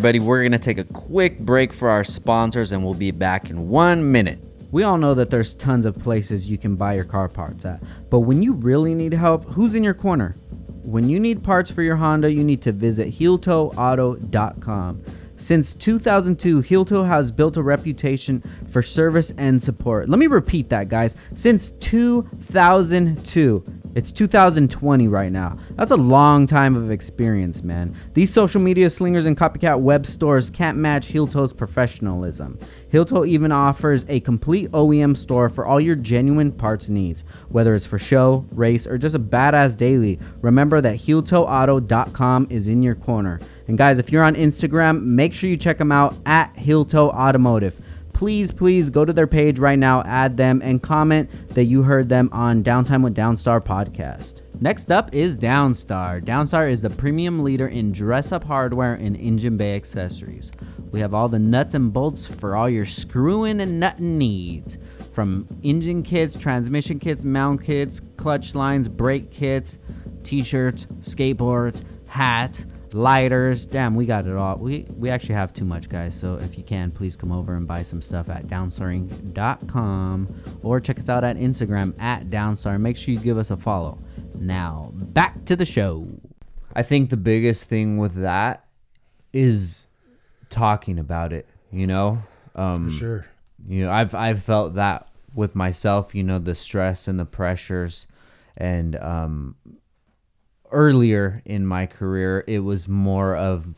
Everybody, we're going to take a quick break for our sponsors and we'll be back in one minute. We all know that there's tons of places you can buy your car parts at, but when you really need help, who's in your corner? When you need parts for your Honda, you need to visit HeelToeAuto.com. Since 2002, Heeltoe has built a reputation for service and support. Let me repeat that, guys. Since 2002. It's 2020 right now. That's a long time of experience, man. These social media slingers and copycat web stores can't match Heeltoe's professionalism. Heeltoe even offers a complete OEM store for all your genuine parts needs, whether it's for show, race, or just a badass daily. Remember that HeelToeAuto.com is in your corner. And guys, if you're on Instagram, make sure you check them out at Heeltoe Automotive please, please go to their page right now, add them, and comment that you heard them on Downtime with Downstar podcast. Next up is Downstar. Downstar is the premium leader in dress up hardware and engine bay accessories. We have all the nuts and bolts for all your screwing and nutting needs. From engine kits, transmission kits, mount kits, clutch lines, brake kits, t shirts, skateboards, hats lighters. Damn, we got it all. We we actually have too much, guys. So if you can, please come over and buy some stuff at downstarring.com or check us out at Instagram at downstar. Make sure you give us a follow. Now back to the show. I think the biggest thing with that is talking about it. You know, um, for sure. you know i've i've felt that with myself you know the stress and the pressures and um earlier in my career it was more of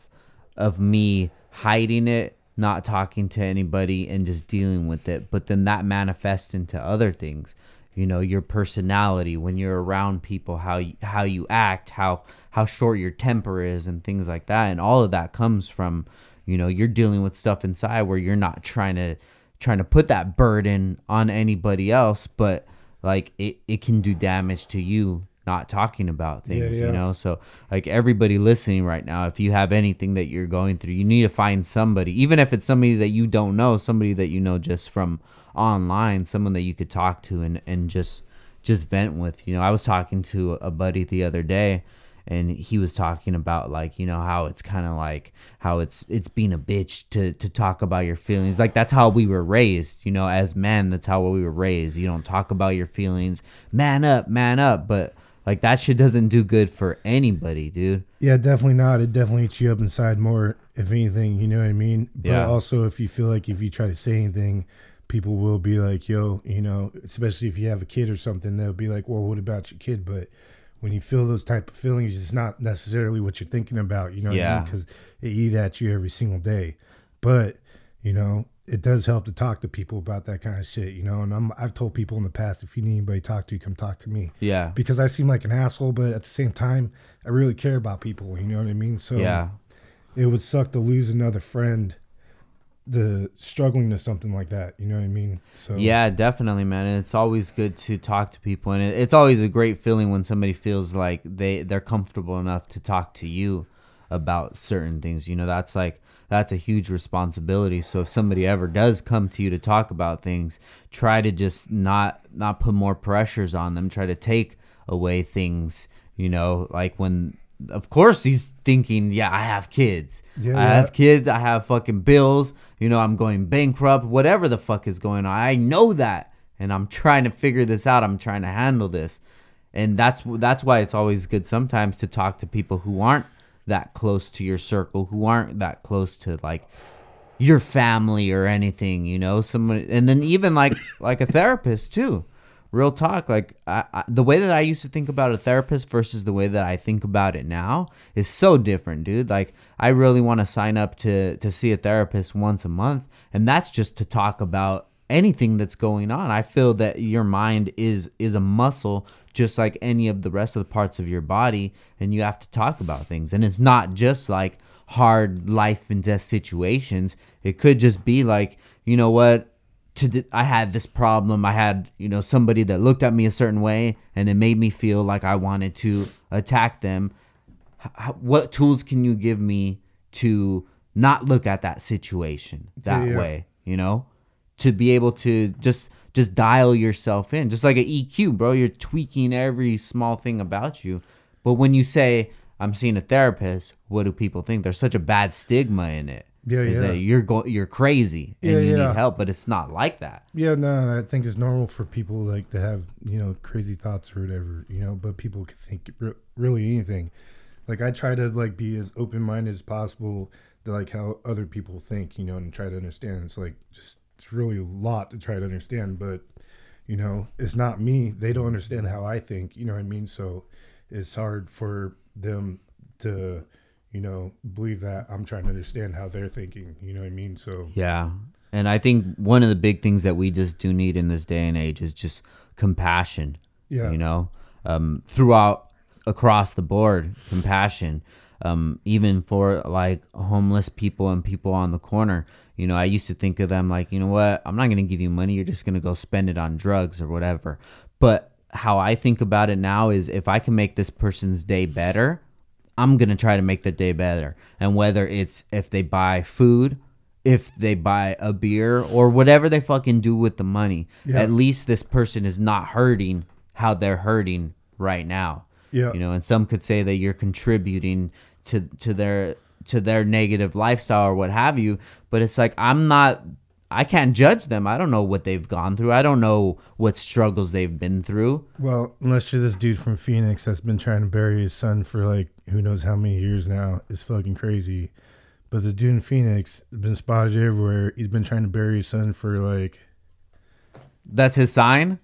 of me hiding it not talking to anybody and just dealing with it. But then that manifests into other things. You know your personality when you're around people how you, how you act how how short your temper is and things like that. And all of that comes from you know you're dealing with stuff inside where you're not trying to trying to put that burden on anybody else but like it, it can do damage to you not talking about things yeah. you know? So like everybody listening right now if you have anything that you're going through you need to find somebody. Even if it's somebody that you don't know somebody that you know just from online someone that you could talk to and and just just vent with. You know i was talking to a buddy the other day and he was talking about like you know how it's kind of like how it's it's being a bitch to to talk about your feelings. Like that's how we were raised you know? As men that's how we were raised. You don't talk about your feelings. Man up man up. But like that shit doesn't do good for anybody dude Yeah, definitely not. It definitely eats you up inside more, if anything. You know what I mean? But Yeah. also, if you feel like if you try to say anything, people will be like, "Yo," you know. Especially if you have a kid or something, they'll be like, "Well, what about your kid?" But when you feel those type of feelings, it's not necessarily what you're thinking about. You know, Yeah. Because it eat at you every single day. But you know, it does help to talk to people about that kind of shit. You know, and I'm I've told people in the past, if you need anybody to talk to, you come talk to me yeah because I seem like an asshole, but at the same time, I really care about people. You know what I mean? So yeah it would suck to lose another friend, the struggling to something like that. You know what I mean? So Yeah, definitely, man. And it's always good to talk to people, and it, it's always a great feeling when somebody feels like they they're comfortable enough to talk to you about certain things. You know, that's like that's a huge responsibility. So if somebody ever does come to you to talk about things, try to just not not put more pressures on them. Try to take away things. You know, like when. Of course, he's thinking, "Yeah, I have kids. Yeah, I yeah. have kids. I have fucking bills. You know, I'm going bankrupt. Whatever the fuck is going on, I know that, and I'm trying to figure this out. I'm trying to handle this, and that's that's why it's always good sometimes to talk to people who aren't that close to your circle, who aren't that close to like your family or anything. You know, someone, and then even like like a therapist too. Real talk, like I, I, the way that I used to think about a therapist versus the way that I think about it now is so different, dude. Like I really want to sign up to to see a therapist once a month, and that's just to talk about anything that's going on. I feel that your mind is is a muscle just like any of the rest of the parts of your body and you have to talk about things. And it's not just like hard life and death situations. It could just be like, you know what, to I had this problem. I had, you know, somebody that looked at me a certain way and it made me feel like I wanted to attack them. What tools can you give me to not look at that situation that Yeah. way, you know? To be able to just just dial yourself in, just like an EQ, bro. You're tweaking every small thing about you. But when you say I'm seeing a therapist, what do people think? There's such a bad stigma in it. Yeah, is yeah. that you're go- you're crazy and Yeah, you yeah. need help, but it's not like that. Yeah, no, I think it's normal for people like to have you know crazy thoughts or whatever, you know. But people can think re- really anything. Like I try to like be as open minded as possible to like how other people think, you know, and try to understand. It's like just it's really a lot to try to understand, but you know, it's not me. They don't understand how I think. You know what I mean? So it's hard for them to you know believe that I'm trying to understand how they're thinking. You know what I mean? So Yeah. And I think one of the big things that we just do need in this day and age is just compassion. Yeah. You know, um, throughout across the board, compassion. Um, even for like homeless people and people on the corner. You know, I used to think of them like, you know what, I'm not going to give you money. You're just going to go spend it on drugs or whatever. But how I think about it now is if I can make this person's day better, I'm going to try to make the day better. And whether it's if they buy food, if they buy a beer, or whatever they fucking do with the money, Yeah. at least this person is not hurting how they're hurting right now. Yeah. You know, and some could say that you're contributing to to their to their negative lifestyle or what have you, but it's like I'm not I can't judge them. I don't know what they've gone through. I don't know what struggles they've been through. Well, unless you're this dude from Phoenix that's been trying to bury his son for like who knows how many years now, it's fucking crazy. But this dude in Phoenix has been spotted everywhere. He's been trying to bury his son for like That's his sign.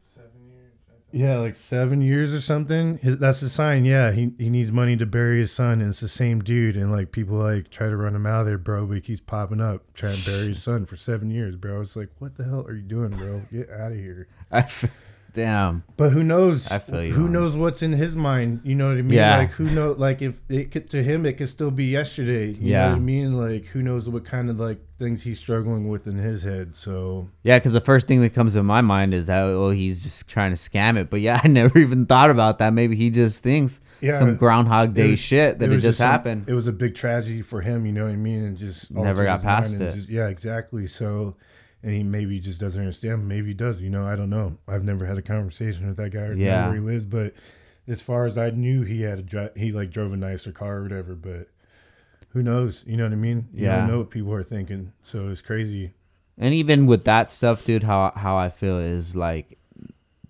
Yeah, like seven years or something. That's the sign. Yeah, he he needs money to bury his son, and it's the same dude. And like people like try to run him out of there, bro. But he keeps popping up trying to bury his son for seven years, bro. It's like, what the hell are you doing, bro? Get out of here. *laughs* Damn. But who knows? I feel you Who knows what's in his mind? You know what I mean? Yeah. Like who know? Like if it could to him, it could still be yesterday. You Yeah. know what I mean? Like who knows what kind of like things he's struggling with in his head? So Yeah, because the first thing that comes to my mind is that oh he's just trying to scam it. But yeah, *laughs* I never even thought about that. Maybe he just thinks Yeah. some Groundhog Day It was- shit that it, was just some- happened. it was a big tragedy for him. You know what I mean? And just Never got past it. just- yeah, exactly. So. And he maybe just doesn't understand. Maybe he does. You know, I don't know. I've never had a conversation with that guy or Yeah. where he lives. But as far as I knew, he had a dri- he like drove a nicer car or whatever. But who knows? You know what I mean? You Yeah. don't know what people are thinking. So it's crazy. And even with that stuff, dude, how how I feel is like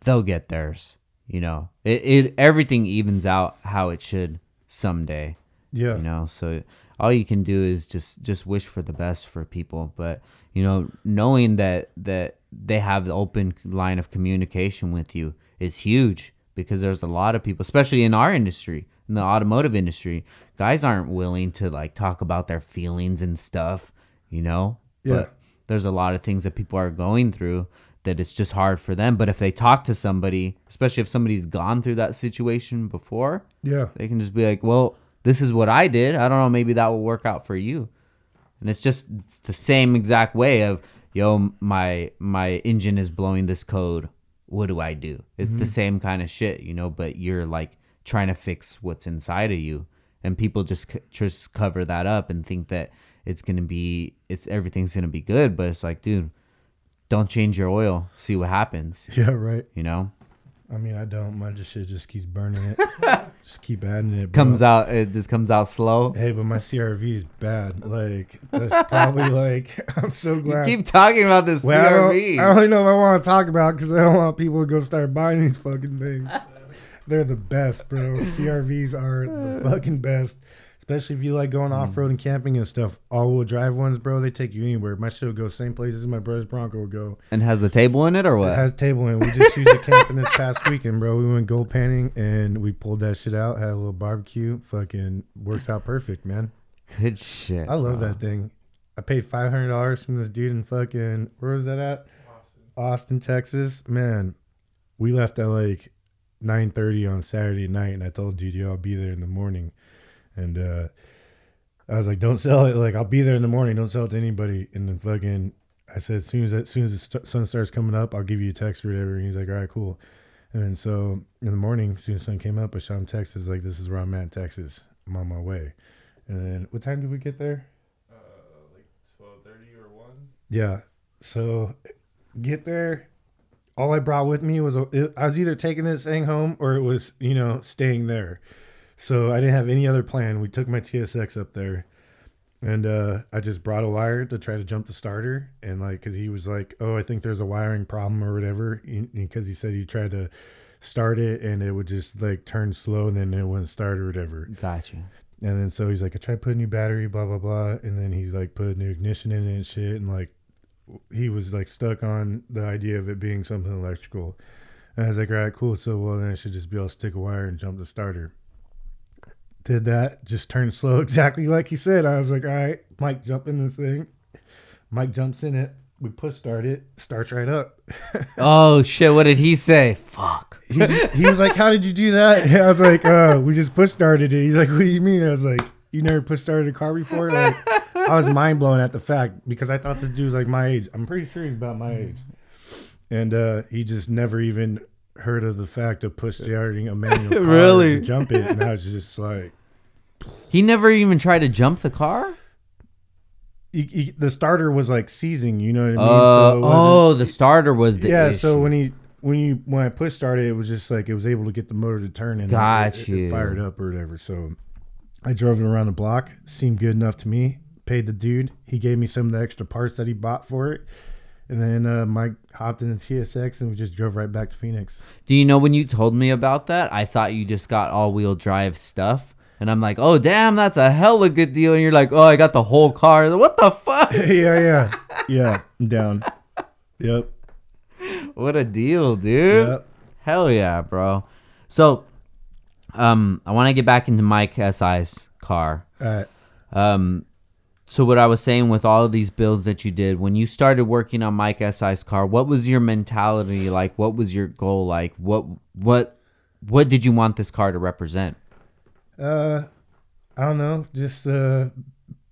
they'll get theirs. You know, it, it everything evens out how it should someday. Yeah. You know, so all you can do is just just wish for the best for people. But you know, knowing that that they have the open line of communication with you is huge because there's a lot of people, especially in our industry, in the automotive industry, guys aren't willing to like talk about their feelings and stuff. You know, Yeah. But there's a lot of things that people are going through that it's just hard for them. But if they talk to somebody, especially if somebody's gone through that situation before, Yeah. they can just be like, "Well, this is what I did. I don't know. Maybe that will work out for you." And it's just the same exact way of, "Yo, my my engine is blowing this code. What do I do?" It's the mm-hmm. same kind of shit, you know. But you're like trying to fix what's inside of you, and people just c- just cover that up and think that it's gonna be it's everything's gonna be good. But it's like, dude, don't change your oil. See what happens. *laughs* Yeah. Right. You know, I mean, I don't. My just shit just keeps burning it. *laughs* just keep adding it. bro. comes out. It just comes out slow. Hey, but my CRV is bad. Like that's probably *laughs* like *laughs* I'm so glad. You glad. keep talking about this Well, I don't, CRV. I don't really know if I want to talk about because I don't want people to go start buying these fucking things. They're the best, bro. CRVs are the *sighs* fucking best, especially if you like going mm. off road and camping and stuff. All wheel drive ones, bro, they take you anywhere. My shit will go same places my brother's Bronco will go. and has the table in it or what? It has table in. it. We just used it camping this past weekend, bro. We went gold panning and we pulled that shit out. Had a little barbecue. Fucking works out perfect, man. Good shit. I love bro. that thing. I paid five hundred dollars from this dude in fucking where was that at? Austin, Austin Texas. Man, we left at like nine thirty on Saturday night, and I told Gigi I'll be there in the morning, and uh I was like, "Don't sell it. Like I'll be there in the morning. Don't sell it to anybody." And then fucking, I said, "As soon as as soon as the st- sun starts coming up, I'll give you a text or whatever." And he's like, "All right, cool." And then so in the morning, as soon as the sun came up, I shot him text. I like, "This is where I'm at, in Texas. I'm on my way." And then what time did we get there? Uh, like twelve thirty or one. Yeah. So get there. All I brought with me was a, it, I was either taking this thing home or it was you know staying there. So I didn't have any other plan. We took my TSX up there, and uh, I just brought a wire to try to jump the starter. And like, cause he was like, "Oh, I think there's a wiring problem or whatever," because he said he tried to start it and it would just like turn slow and then it wouldn't start or whatever. Gotcha. And then so he's like, I tried putting a new battery, blah blah blah, and then he's like put new ignition in it and shit, and like he was like stuck on the idea of it being something electrical. And I was like, all right, cool. So well, then I should just be able to stick a wire and jump the starter. Did that, just turned slow, *laughs* exactly like he said. I was like, all right, Mike, jump in this thing. Mike jumps in it. We push start it, starts right up. *laughs* Oh shit! What did he say? Fuck. he, he was like, "How did you do that?" *laughs* I was like, "Uh, we just push started it." He's like, "What do you mean?" I was like, "You never push started a car before?" Like, I was mind blown at the fact because I thought this dude was like my age. I'm pretty sure he's about my age, and uh, he just never even heard of the fact of push starting a manual *laughs* car Really? to jump it, and I was just like, *laughs* He never even tried to jump the car. he, he, the starter was like seizing. You know what I mean? Uh, it wasn't- oh, the starter was the yeah. issue. So when he when you when I push started, it was just like it was able to get the motor to turn and Got it, it, you. it fired up or whatever. So I drove it around the block. Seemed good enough to me. Paid the dude. He gave me some of the extra parts that he bought for it. And then uh, Mike hopped in the TSX and we just drove right back to Phoenix. Do you know when you told me about that? I thought you just got all-wheel drive stuff, and I'm like, "Oh, damn, that's a hella good deal." And you're like, "Oh, I got the whole car." What the fuck? *laughs* yeah, yeah, *laughs* yeah. I'm down. Yep. what a deal, dude! Yep. Hell yeah, bro. So, um, I want to get back into Mike SI's car. All right. Um, so what I was saying with all of these builds that you did when you started working on Mike SI's car, what was your mentality like? What was your goal like? What what what did you want this car to represent? Uh, I don't know. Just uh,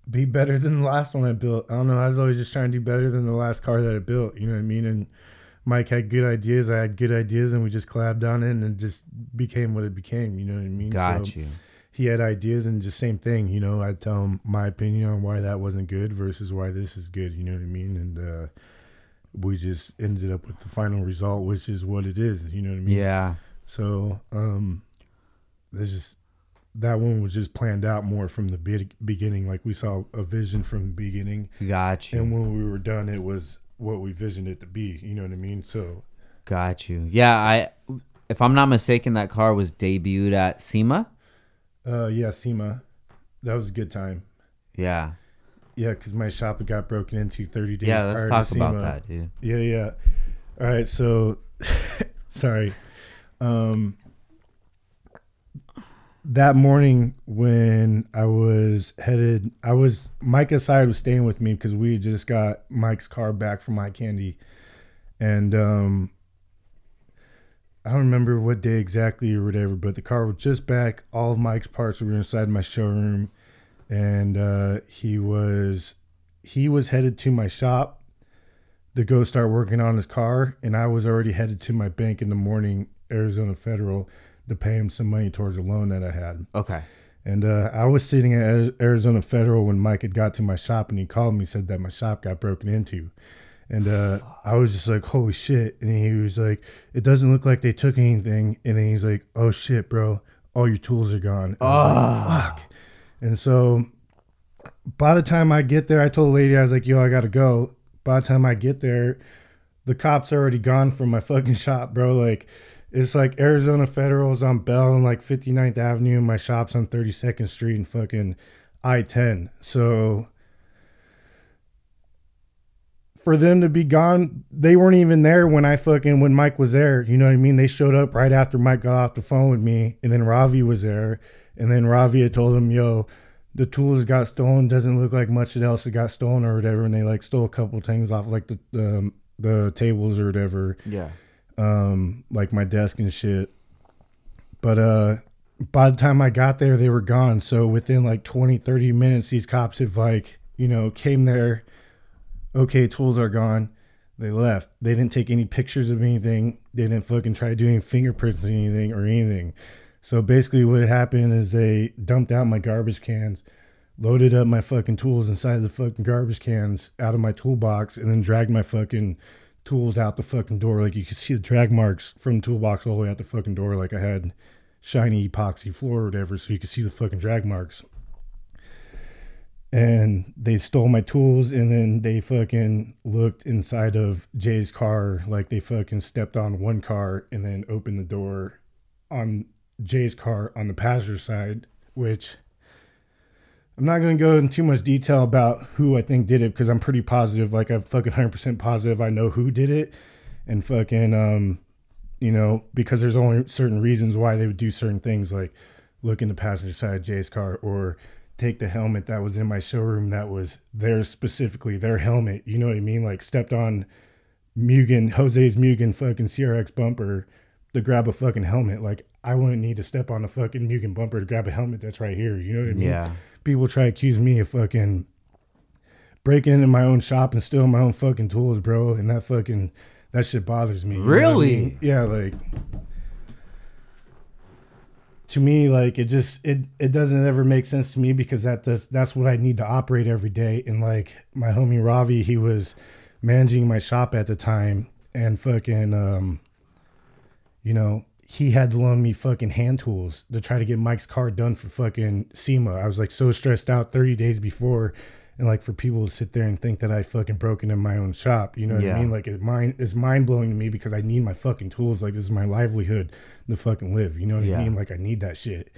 be better than the last one I built. I don't know. I was always just trying to do better than the last car that I built. You know what I mean? And Mike had good ideas. I had good ideas, and we just collabed on it, and it just became what it became. You know what I mean? Got So you. He had ideas, and just same thing. You know, I'd tell him my opinion on why that wasn't good versus why this is good. You know what I mean? And uh, we just ended up with the final result, which is what it is. You know what I mean? Yeah. So um, there's just that one was just planned out more from the be- beginning. Like we saw a vision from the beginning, Got you. and when we were done, it was what we visioned it to be. You know what I mean? So Got you. Yeah, I if I'm not mistaken that car was debuted at SEMA. Uh, yeah, SEMA, that was a good time. Yeah. Yeah, because my shop got broken into 30 days. Yeah, let's prior to talk about that, dude. Yeah, yeah. All right, so *laughs* sorry. Um that morning when I was headed I was Mike SI was staying with me because we just got Mike's car back from my candy. And um I don't remember what day exactly or whatever, but the car was just back. All of Mike's parts were inside my showroom and uh he was he was headed to my shop to go start working on his car, and I was already headed to my bank in the morning, Arizona Federal, to pay him some money towards a loan that I had. Okay. And uh, I was sitting at Arizona Federal when Mike had got to my shop, and he called me, said that my shop got broken into. And uh, I was just like, holy shit. And he was like, it doesn't look like they took anything. And then he's like, oh shit, bro, all your tools are gone. And I was like, fuck. And so by the time I get there, I told the lady, I was like, yo, I gotta go. By the time I get there, the cops are already gone from my fucking shop, bro. Like, it's like Arizona Federal's on Bell and like 59th Avenue, and my shop's on 32nd Street and fucking I 10. So for them to be gone, they weren't even there when I fucking when Mike was there. You know what I mean? They showed up right after Mike got off the phone with me, and then Ravi was there, and then Ravi had told him, "Yo, the tools got stolen. Doesn't look like much else that got stolen or whatever." And they like stole a couple things off like the um, the tables or whatever Yeah. um like my desk and shit but uh by the time i got there they were gone so within like 20 30 minutes these cops had like you know came there okay tools are gone they left they didn't take any pictures of anything they didn't fucking try doing fingerprints or anything or anything so basically what happened is they dumped out my garbage cans loaded up my fucking tools inside the fucking garbage cans out of my toolbox and then dragged my fucking tools out the fucking door. Like you could see the drag marks from the toolbox all the way out the fucking door. Like I had shiny epoxy floor or whatever, so you could see the fucking drag marks. And they stole my tools and then they fucking looked inside of Jay's car. Like they fucking stepped on one car and then opened the door on Jay's car on the passenger side, which I'm not going to go into too much detail about who I think did it because I'm pretty positive, like I'm fucking 100% positive I know who did it. And fucking, um, you know, because there's only certain reasons why they would do certain things like look in the passenger side of Jay's car or take the helmet that was in my showroom that was theirs specifically, their helmet. You know what I mean? Like stepped on Mugen, Jose's Mugen fucking CRX bumper to grab a fucking helmet. Like I wouldn't need to step on the fucking Mugen bumper to grab a helmet that's right here. You know what I mean? Yeah. people try to accuse me of fucking breaking into my own shop and stealing my own fucking tools, bro. And that fucking that shit bothers me. know I Really? mean? Yeah, like to me, like it just it it doesn't ever make sense to me because that does that's what I need to operate every day. And like my homie Ravi, he was managing my shop at the time and fucking um you know, he had to loan me fucking hand tools to try to get Mike's car done for fucking SEMA. I was like so stressed out 30 days before. And like for people to sit there and think that I fucking broke in my own shop, you know what Yeah. I mean? Like it mind it's mind blowing to me because I need my fucking tools. Like this is my livelihood to fucking live. You know what Yeah. I mean? Like I need that shit.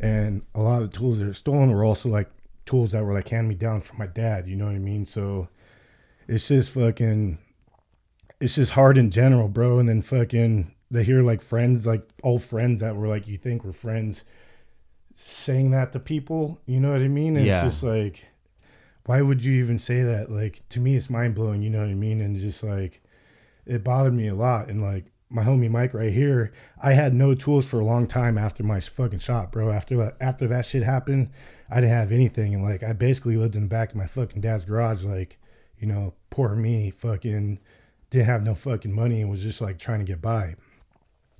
And a lot of the tools that are stolen were also like tools that were like hand me down from my dad. You know what I mean? So it's just fucking it's just hard in general, bro. And then fucking to hear like friends, like old friends that were like you think were friends, saying that to people. You know what I mean? And Yeah. It's just like, why would you even say that? Like to me, it's mind blowing. You know what I mean? And just like it bothered me a lot. And like my homie Mike right here, I had no tools for a long time after my fucking shot, bro. After that, after that shit happened, I didn't have anything, and like I basically lived in the back of my fucking dad's garage, like you know, poor me, fucking didn't have no fucking money and was just like trying to get by,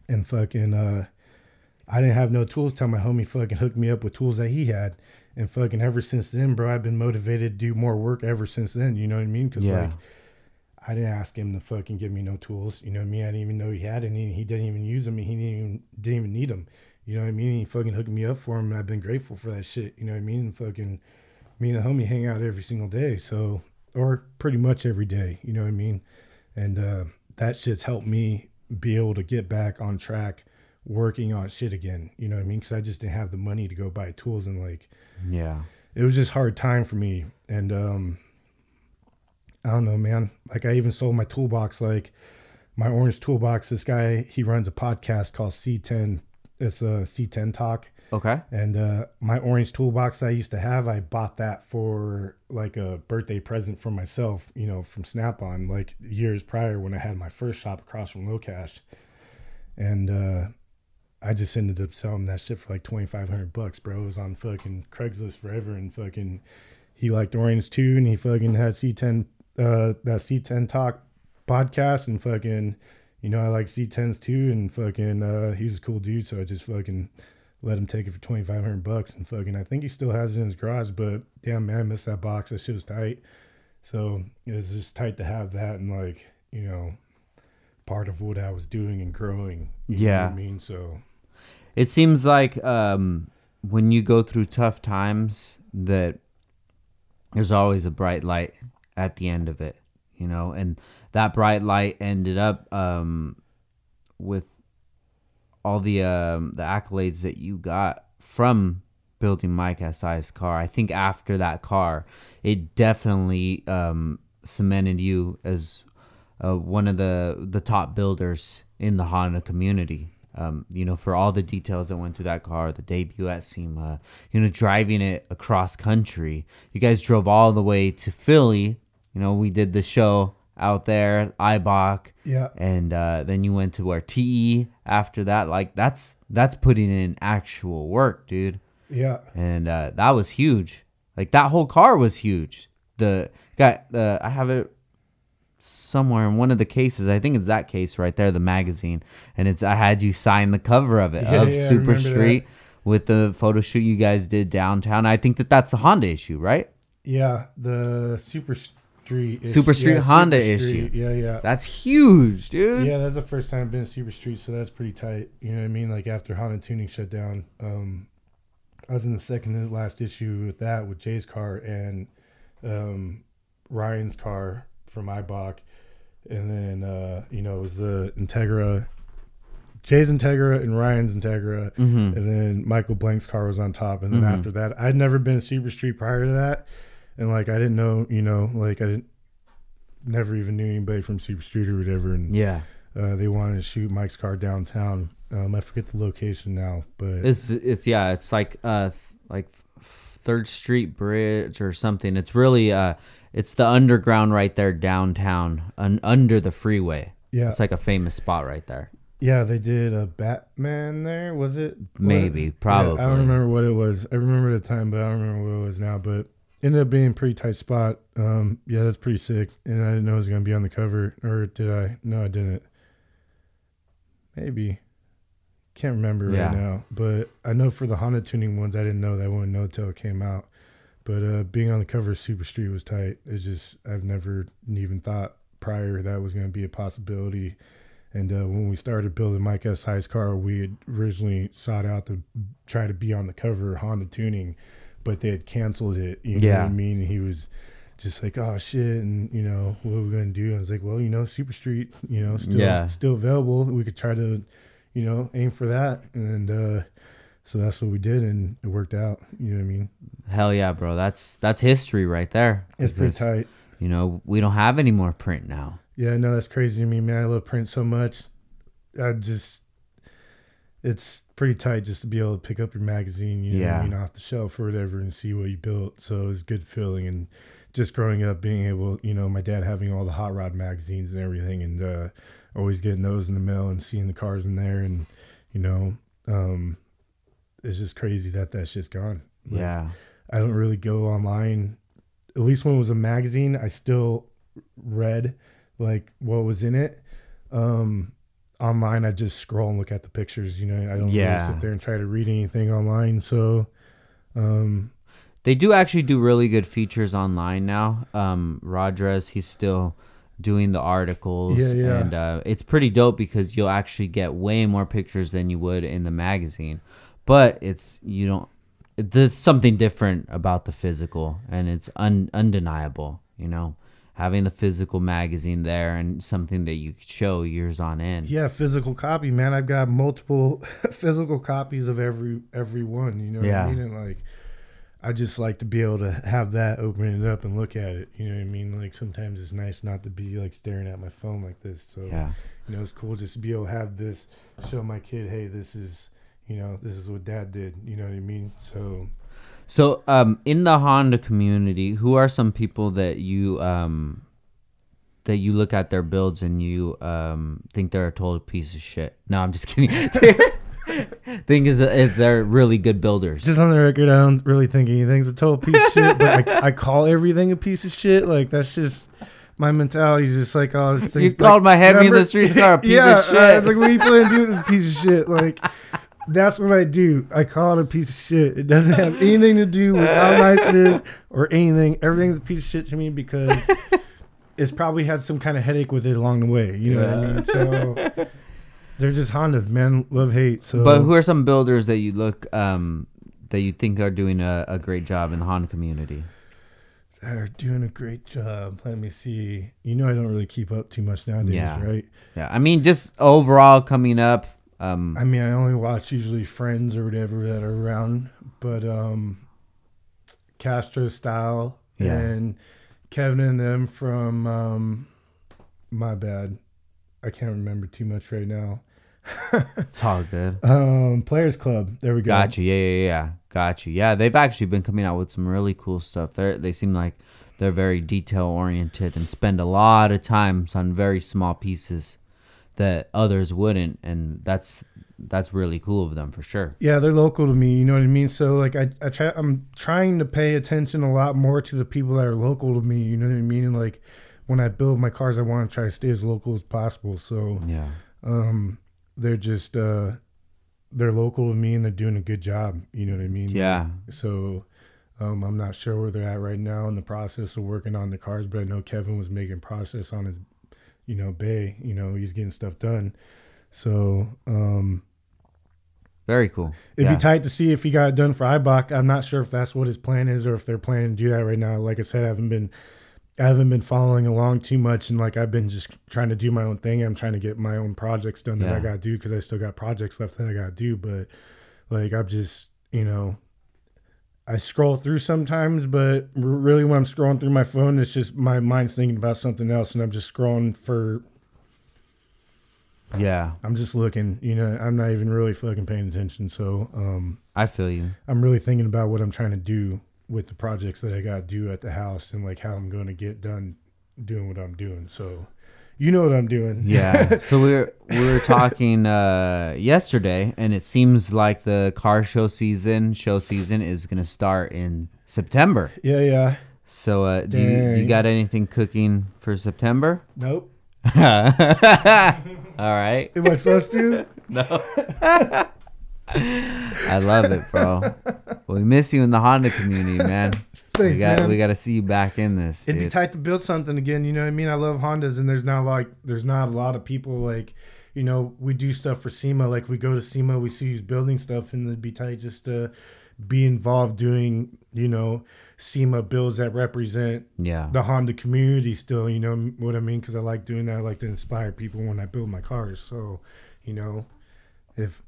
and fucking uh, I didn't have no tools till my homie fucking hooked me up with tools that he had. And fucking ever since then, bro, I've been motivated to do more work ever since then. You know what I mean? Because Yeah. like, I didn't ask him to fucking give me no tools. You know what I mean? I didn't even know he had any. He didn't even use them. He didn't even didn't even need them. You know what I mean? He fucking hooked me up for him, and I've been grateful for that shit. You know what I mean? And fucking me and the homie hang out every single day, so or pretty much every day. You know what I mean? And uh, that shit's helped me be able to get back on track, working on shit again. You know what I mean? Because I just didn't have the money to go buy tools, and like Yeah. it was just hard time for me and um i don't know man like i even sold my toolbox like my orange toolbox this guy he runs a podcast called c10 it's a c10 talk Okay. and uh my orange toolbox i used to have i bought that for like a birthday present for myself you know from snap on like years prior when i had my first shop across from low cash and uh I just ended up selling that shit for like twenty five hundred bucks, bro. It was on fucking Craigslist forever, and fucking he liked Orange too, and he fucking had C ten uh that C ten talk podcast, and fucking you know I like C tens too, and fucking uh he was a cool dude, so I just fucking let him take it for twenty five hundred bucks, and fucking I think he still has it in his garage, but damn man, I missed that box. That shit was tight, so it was just tight to have that, and like you know part of what I was doing and growing. You know what Yeah. I mean so. It seems like um, when you go through tough times, that there's always a bright light at the end of it, you know, and that bright light ended up um, with all the um, the accolades that you got from building Mike SI's car. I think after that car, it definitely um, cemented you as uh, one of the the top builders in the Honda community. Um, you know, for all the details that went through that car, the debut at SEMA, you know, driving it across country. You guys drove all the way to Philly. You know, we did the show out there, IBOC, Yeah. and uh, then you went to where TE after that. Like that's that's putting in actual work, dude Yeah. and uh, that was huge. Like that whole car was huge. The got the I have it somewhere in one of the cases. I think it's that case right there, the magazine, and it's I had you sign the cover of it Yeah, of yeah, Super remember that. Street with the photo shoot you guys did downtown. I think that that's the Honda issue, right? Yeah. The Super Street. issue- Super Street yeah, Honda Street. issue. Yeah. Yeah. That's huge, dude. Yeah, that's the first time I've been to Super Street, so that's pretty tight. You know what I mean? Like after Honda Tuning shut down, um, I was in the second to last issue with that with Jay's car and um, Ryan's car from IBOC, and then uh, you know it was the Integra, Jay's Integra and Ryan's Integra, Mhm. and then Michael Blank's car was on top, and then Mhm. after that, I'd never been Super Street prior to that, and like I didn't know, you know, like I didn't. Never even knew anybody from Super Street or whatever, and Yeah, uh, they wanted to shoot Mike's car downtown. Um, I forget the location now, but it's it's yeah, it's like uh like Third Street Bridge or something. It's really uh it's the underground right there downtown, un- under the freeway. yeah, It's like a famous spot right there. yeah, they did a Batman there. Was it Maybe, What- probably. Yeah, I don't remember what it was. I remember the time, but I don't remember what it was now. But ended up being a pretty tight spot. Um, yeah, that's pretty sick. And I didn't know it was gonna be on the cover, or did I? No, I didn't. Maybe. Can't remember Yeah. right now, but I know for the Honda tuning ones, I didn't know that. one. No, till it came out. But uh, being on the cover of Super Street was tight. It's just I've never even thought prior that was going to be a possibility. And uh, when we started building Mike SI's car, we had originally sought out to try to be on the cover of Honda Tuning, but they had canceled it. You know Yeah. what I mean? He was just like, "Oh shit," and you know what are we going to do? I was like, "Well, you know, Super Street, you know, still Yeah. still available. We could try to, you know, aim for that." And uh, so that's what we did, and it worked out. You know what I mean? Hell yeah, bro. That's that's history right there. It's pretty tight. You know, we don't have any more print now. Yeah, no, that's crazy to me, man. I love print so much. I just, it's pretty tight just to be able to pick up your magazine, you know, Yeah. I mean, off the shelf or whatever, and see what you built. So it's good feeling, and just growing up, being able, you know, my dad having all the hot rod magazines and everything, and uh, always getting those in the mail and seeing the cars in there, and you know, um, it's just crazy that that shit's gone. Like, Yeah. I don't really go online. At least when it was a magazine, I still read like what was in it. Um, online, I just scroll and look at the pictures. You know, I don't Yeah. really sit there and try to read anything online. So, um, They do actually do really good features online now. Um, Rodrez, he's still doing the articles, Yeah, yeah. and uh, it's pretty dope because you'll actually get way more pictures than you would in the magazine. But it's you don't. There's something different about the physical, and it's un, undeniable. You know, having the physical magazine there and something that you could show years on end. yeah, physical copy, man. I've got multiple *laughs* physical copies of every every one. You know what I mean? And like, I just like to be able to have that, open it up, and look at it. You know what I mean? Like sometimes it's nice not to be like staring at my phone like this. So Yeah. you know, it's cool just to be able to have this, show my kid, hey, this is, you know, this is what dad did. You know what I mean? So, So, um, in the Honda community, who are some people that you um, that you look at their builds and you um, think they're a total piece of shit? No, I'm just kidding. *laughs* *laughs* Thing is, uh, they're really good builders. just on the record, I don't really think anything's a total piece of shit, but I, I call everything a piece of shit. Like, that's just my mentality. is Just like, oh, this You called my heavy in the remember- streets car a piece *laughs* yeah, of shit. I was like, what are you planning to do this piece of shit? Like, that's what I do. I call it a piece of shit. It doesn't have anything to do with how nice it is or anything. Everything's a piece of shit to me because *laughs* it's probably had some kind of headache with it along the way. You know what I mean? So they're just Hondas, man. Love hate. So, but who are some builders that you look um, that you think are doing a, a great job in the Honda community? are doing a great job. Let me see. You know, I don't really keep up too much nowadays, Yeah. right? Yeah, I mean, just overall coming up. Um, I mean, I only watch usually friends or whatever that are around, but um, Castro style Yeah. and Kevin and them from um, my bad. I can't remember too much right now. *laughs* it's all good. Um, Players Club. There we go. Got you. Yeah, yeah, yeah. Got you. Yeah, they've actually been coming out with some really cool stuff. They they seem like they're very detail oriented and spend a lot of times on very small pieces that others wouldn't, and that's that's really cool of them for sure. Yeah, they're local to me. You know what I mean. So like, I, I try. I'm trying to pay attention a lot more to the people that are local to me. You know what I mean. And like, when I build my cars, I want to try to stay as local as possible. So Yeah. um, they're just uh, they're local to me and they're doing a good job. You know what I mean? Yeah. So um, I'm not sure where they're at right now in the process of working on the cars, but I know Kevin was making process on his, you know, bay. You know, he's getting stuff done. So um, Very cool. It'd yeah. be tight to see if he got it done for IBOC. I'm not sure if that's what his plan is or if they're planning to do that right now. Like I said, I haven't been I haven't been following along too much and like I've been just trying to do my own thing. I'm trying to get my own projects done that Yeah. I gotta do because I still got projects left that I gotta do. But like I'm just, you know, I scroll through sometimes, but really when I'm scrolling through my phone, it's just my mind's thinking about something else and I'm just scrolling for Yeah. I'm just looking, you know, I'm not even really fucking paying attention. So um I feel you. I'm really thinking about what I'm trying to do with the projects that I got to do at the house and like how I'm going to get done doing what I'm doing. So, you know what I'm doing. Yeah. *laughs* so we were we were talking uh, yesterday, and it seems like the car show season show season is gonna start in September. yeah, yeah. So uh, do you, do you got anything cooking for September? Nope. *laughs* All right. Am I supposed to? *laughs* No. I love it, bro. We miss you in the Honda community, man. We got man. we got to see you back in this. It'd be tight to build something again. You know what I mean? I love Hondas, and there's not like there's not a lot of people like, you know, we do stuff for SEMA. Like we go to SEMA, we see who's building stuff, and it'd be tight just to be involved doing, you know, SEMA builds that represent yeah. the Honda community still, you know what I mean? Because I like doing that. I like to inspire people when I build my cars. So, you know, if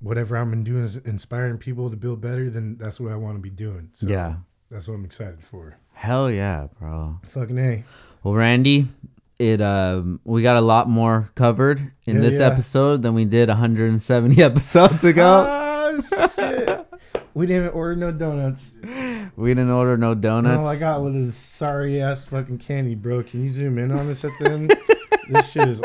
whatever I'm doing is inspiring people to build better, then that's what I want to be doing. So Yeah. That's what I'm excited for. Hell yeah, bro. Fucking A. Well, Randy, it um we got a lot more covered in Yeah, this yeah. episode than we did 170 *laughs* episodes ago. Ah, shit. we didn't order no donuts. we didn't order no donuts. All I got was this sorry ass fucking candy, bro. Can you zoom in on this at the end? this shit is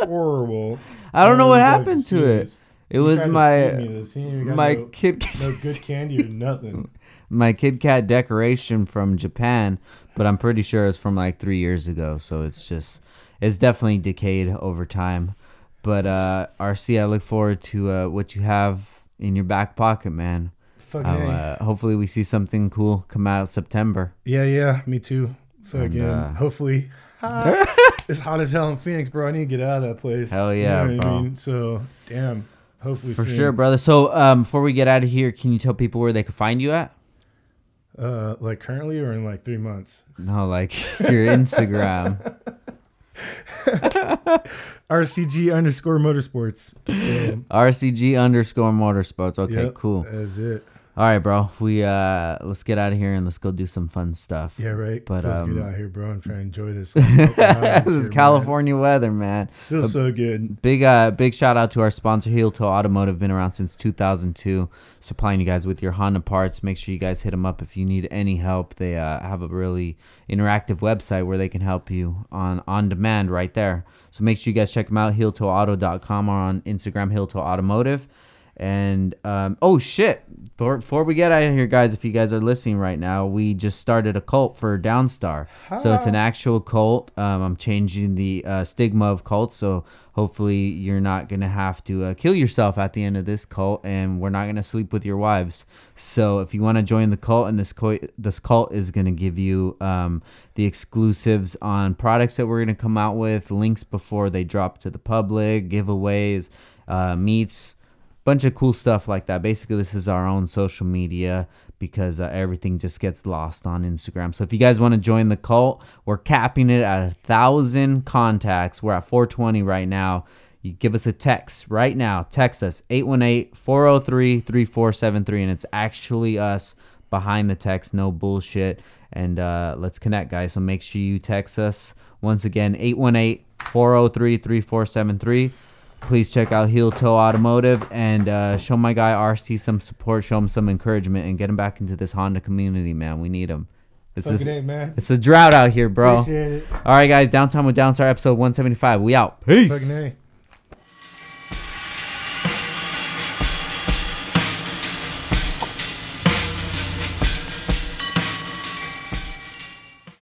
horrible. I don't know Oh, what happened to it. It was tried to feed my me this. You ain't even got my no, kid no good candy or nothing. *laughs* my Kit Kat decoration from Japan, but I'm pretty sure it's from like three years ago. So it's just it's definitely decayed over time. But uh, RC, I look forward to uh, what you have in your back pocket, man. Fucking I'll, uh, hopefully, we see something cool come out September. Yeah, yeah, me too. Fucking uh, hopefully. *laughs* it's hot as hell in Phoenix, bro. I need to get out of that place. Hell yeah, what bro. I mean? So, damn. Hopefully, For soon. sure, brother. So, um, before we get out of here, can you tell people where they can find you at? Uh, like currently or in like three months? No, like your Instagram. *laughs* RCG underscore motorsports. So, RCG underscore motorsports. Okay, yep, cool. That's it. All right, bro. We uh let's get out of here and let's go do some fun stuff. Yeah, right. But, Feels um, good out here, bro. I'm trying to enjoy this. *laughs* *laughs* this is California weather, man. Feels so good. Big uh big shout out to our sponsor Heel Toe Automotive. Been around since 2002, supplying you guys with your Honda parts. Make sure you guys hit them up if you need any help. They uh, have a really interactive website where they can help you on on demand right there. So make sure you guys check them out. HeelToeAuto.com or on Instagram Heel Toe Automotive. And um, oh shit! Before, before we get out of here, guys, if you guys are listening right now, we just started a cult for Downstar. So it's an actual cult. Um, I'm changing the uh, stigma of cults, so hopefully you're not gonna have to uh, kill yourself at the end of this cult, and we're not gonna sleep with your wives. So if you want to join the cult, and this co- this cult is gonna give you um, the exclusives on products that we're gonna come out with, links before they drop to the public, giveaways, uh, meets bunch of cool stuff like that. Basically, this is our own social media because uh, everything just gets lost on Instagram. So if you guys want to join the cult, we're capping it at a thousand contacts. We're at 420 right now. You give us a text right now. Text us 818-403-3473 and it's actually us behind the text, no bullshit. And uh, let's connect, guys. So make sure you text us once again 818-403-3473 please check out Heel Toe Automotive and uh, show my guy RC some support, show him some encouragement, and get him back into this Honda community, man. We need him. It's, Fucking just, A, man. it's a drought out here, bro. Appreciate it. All right, guys. Downtown with Downstar episode 175. We out. Peace.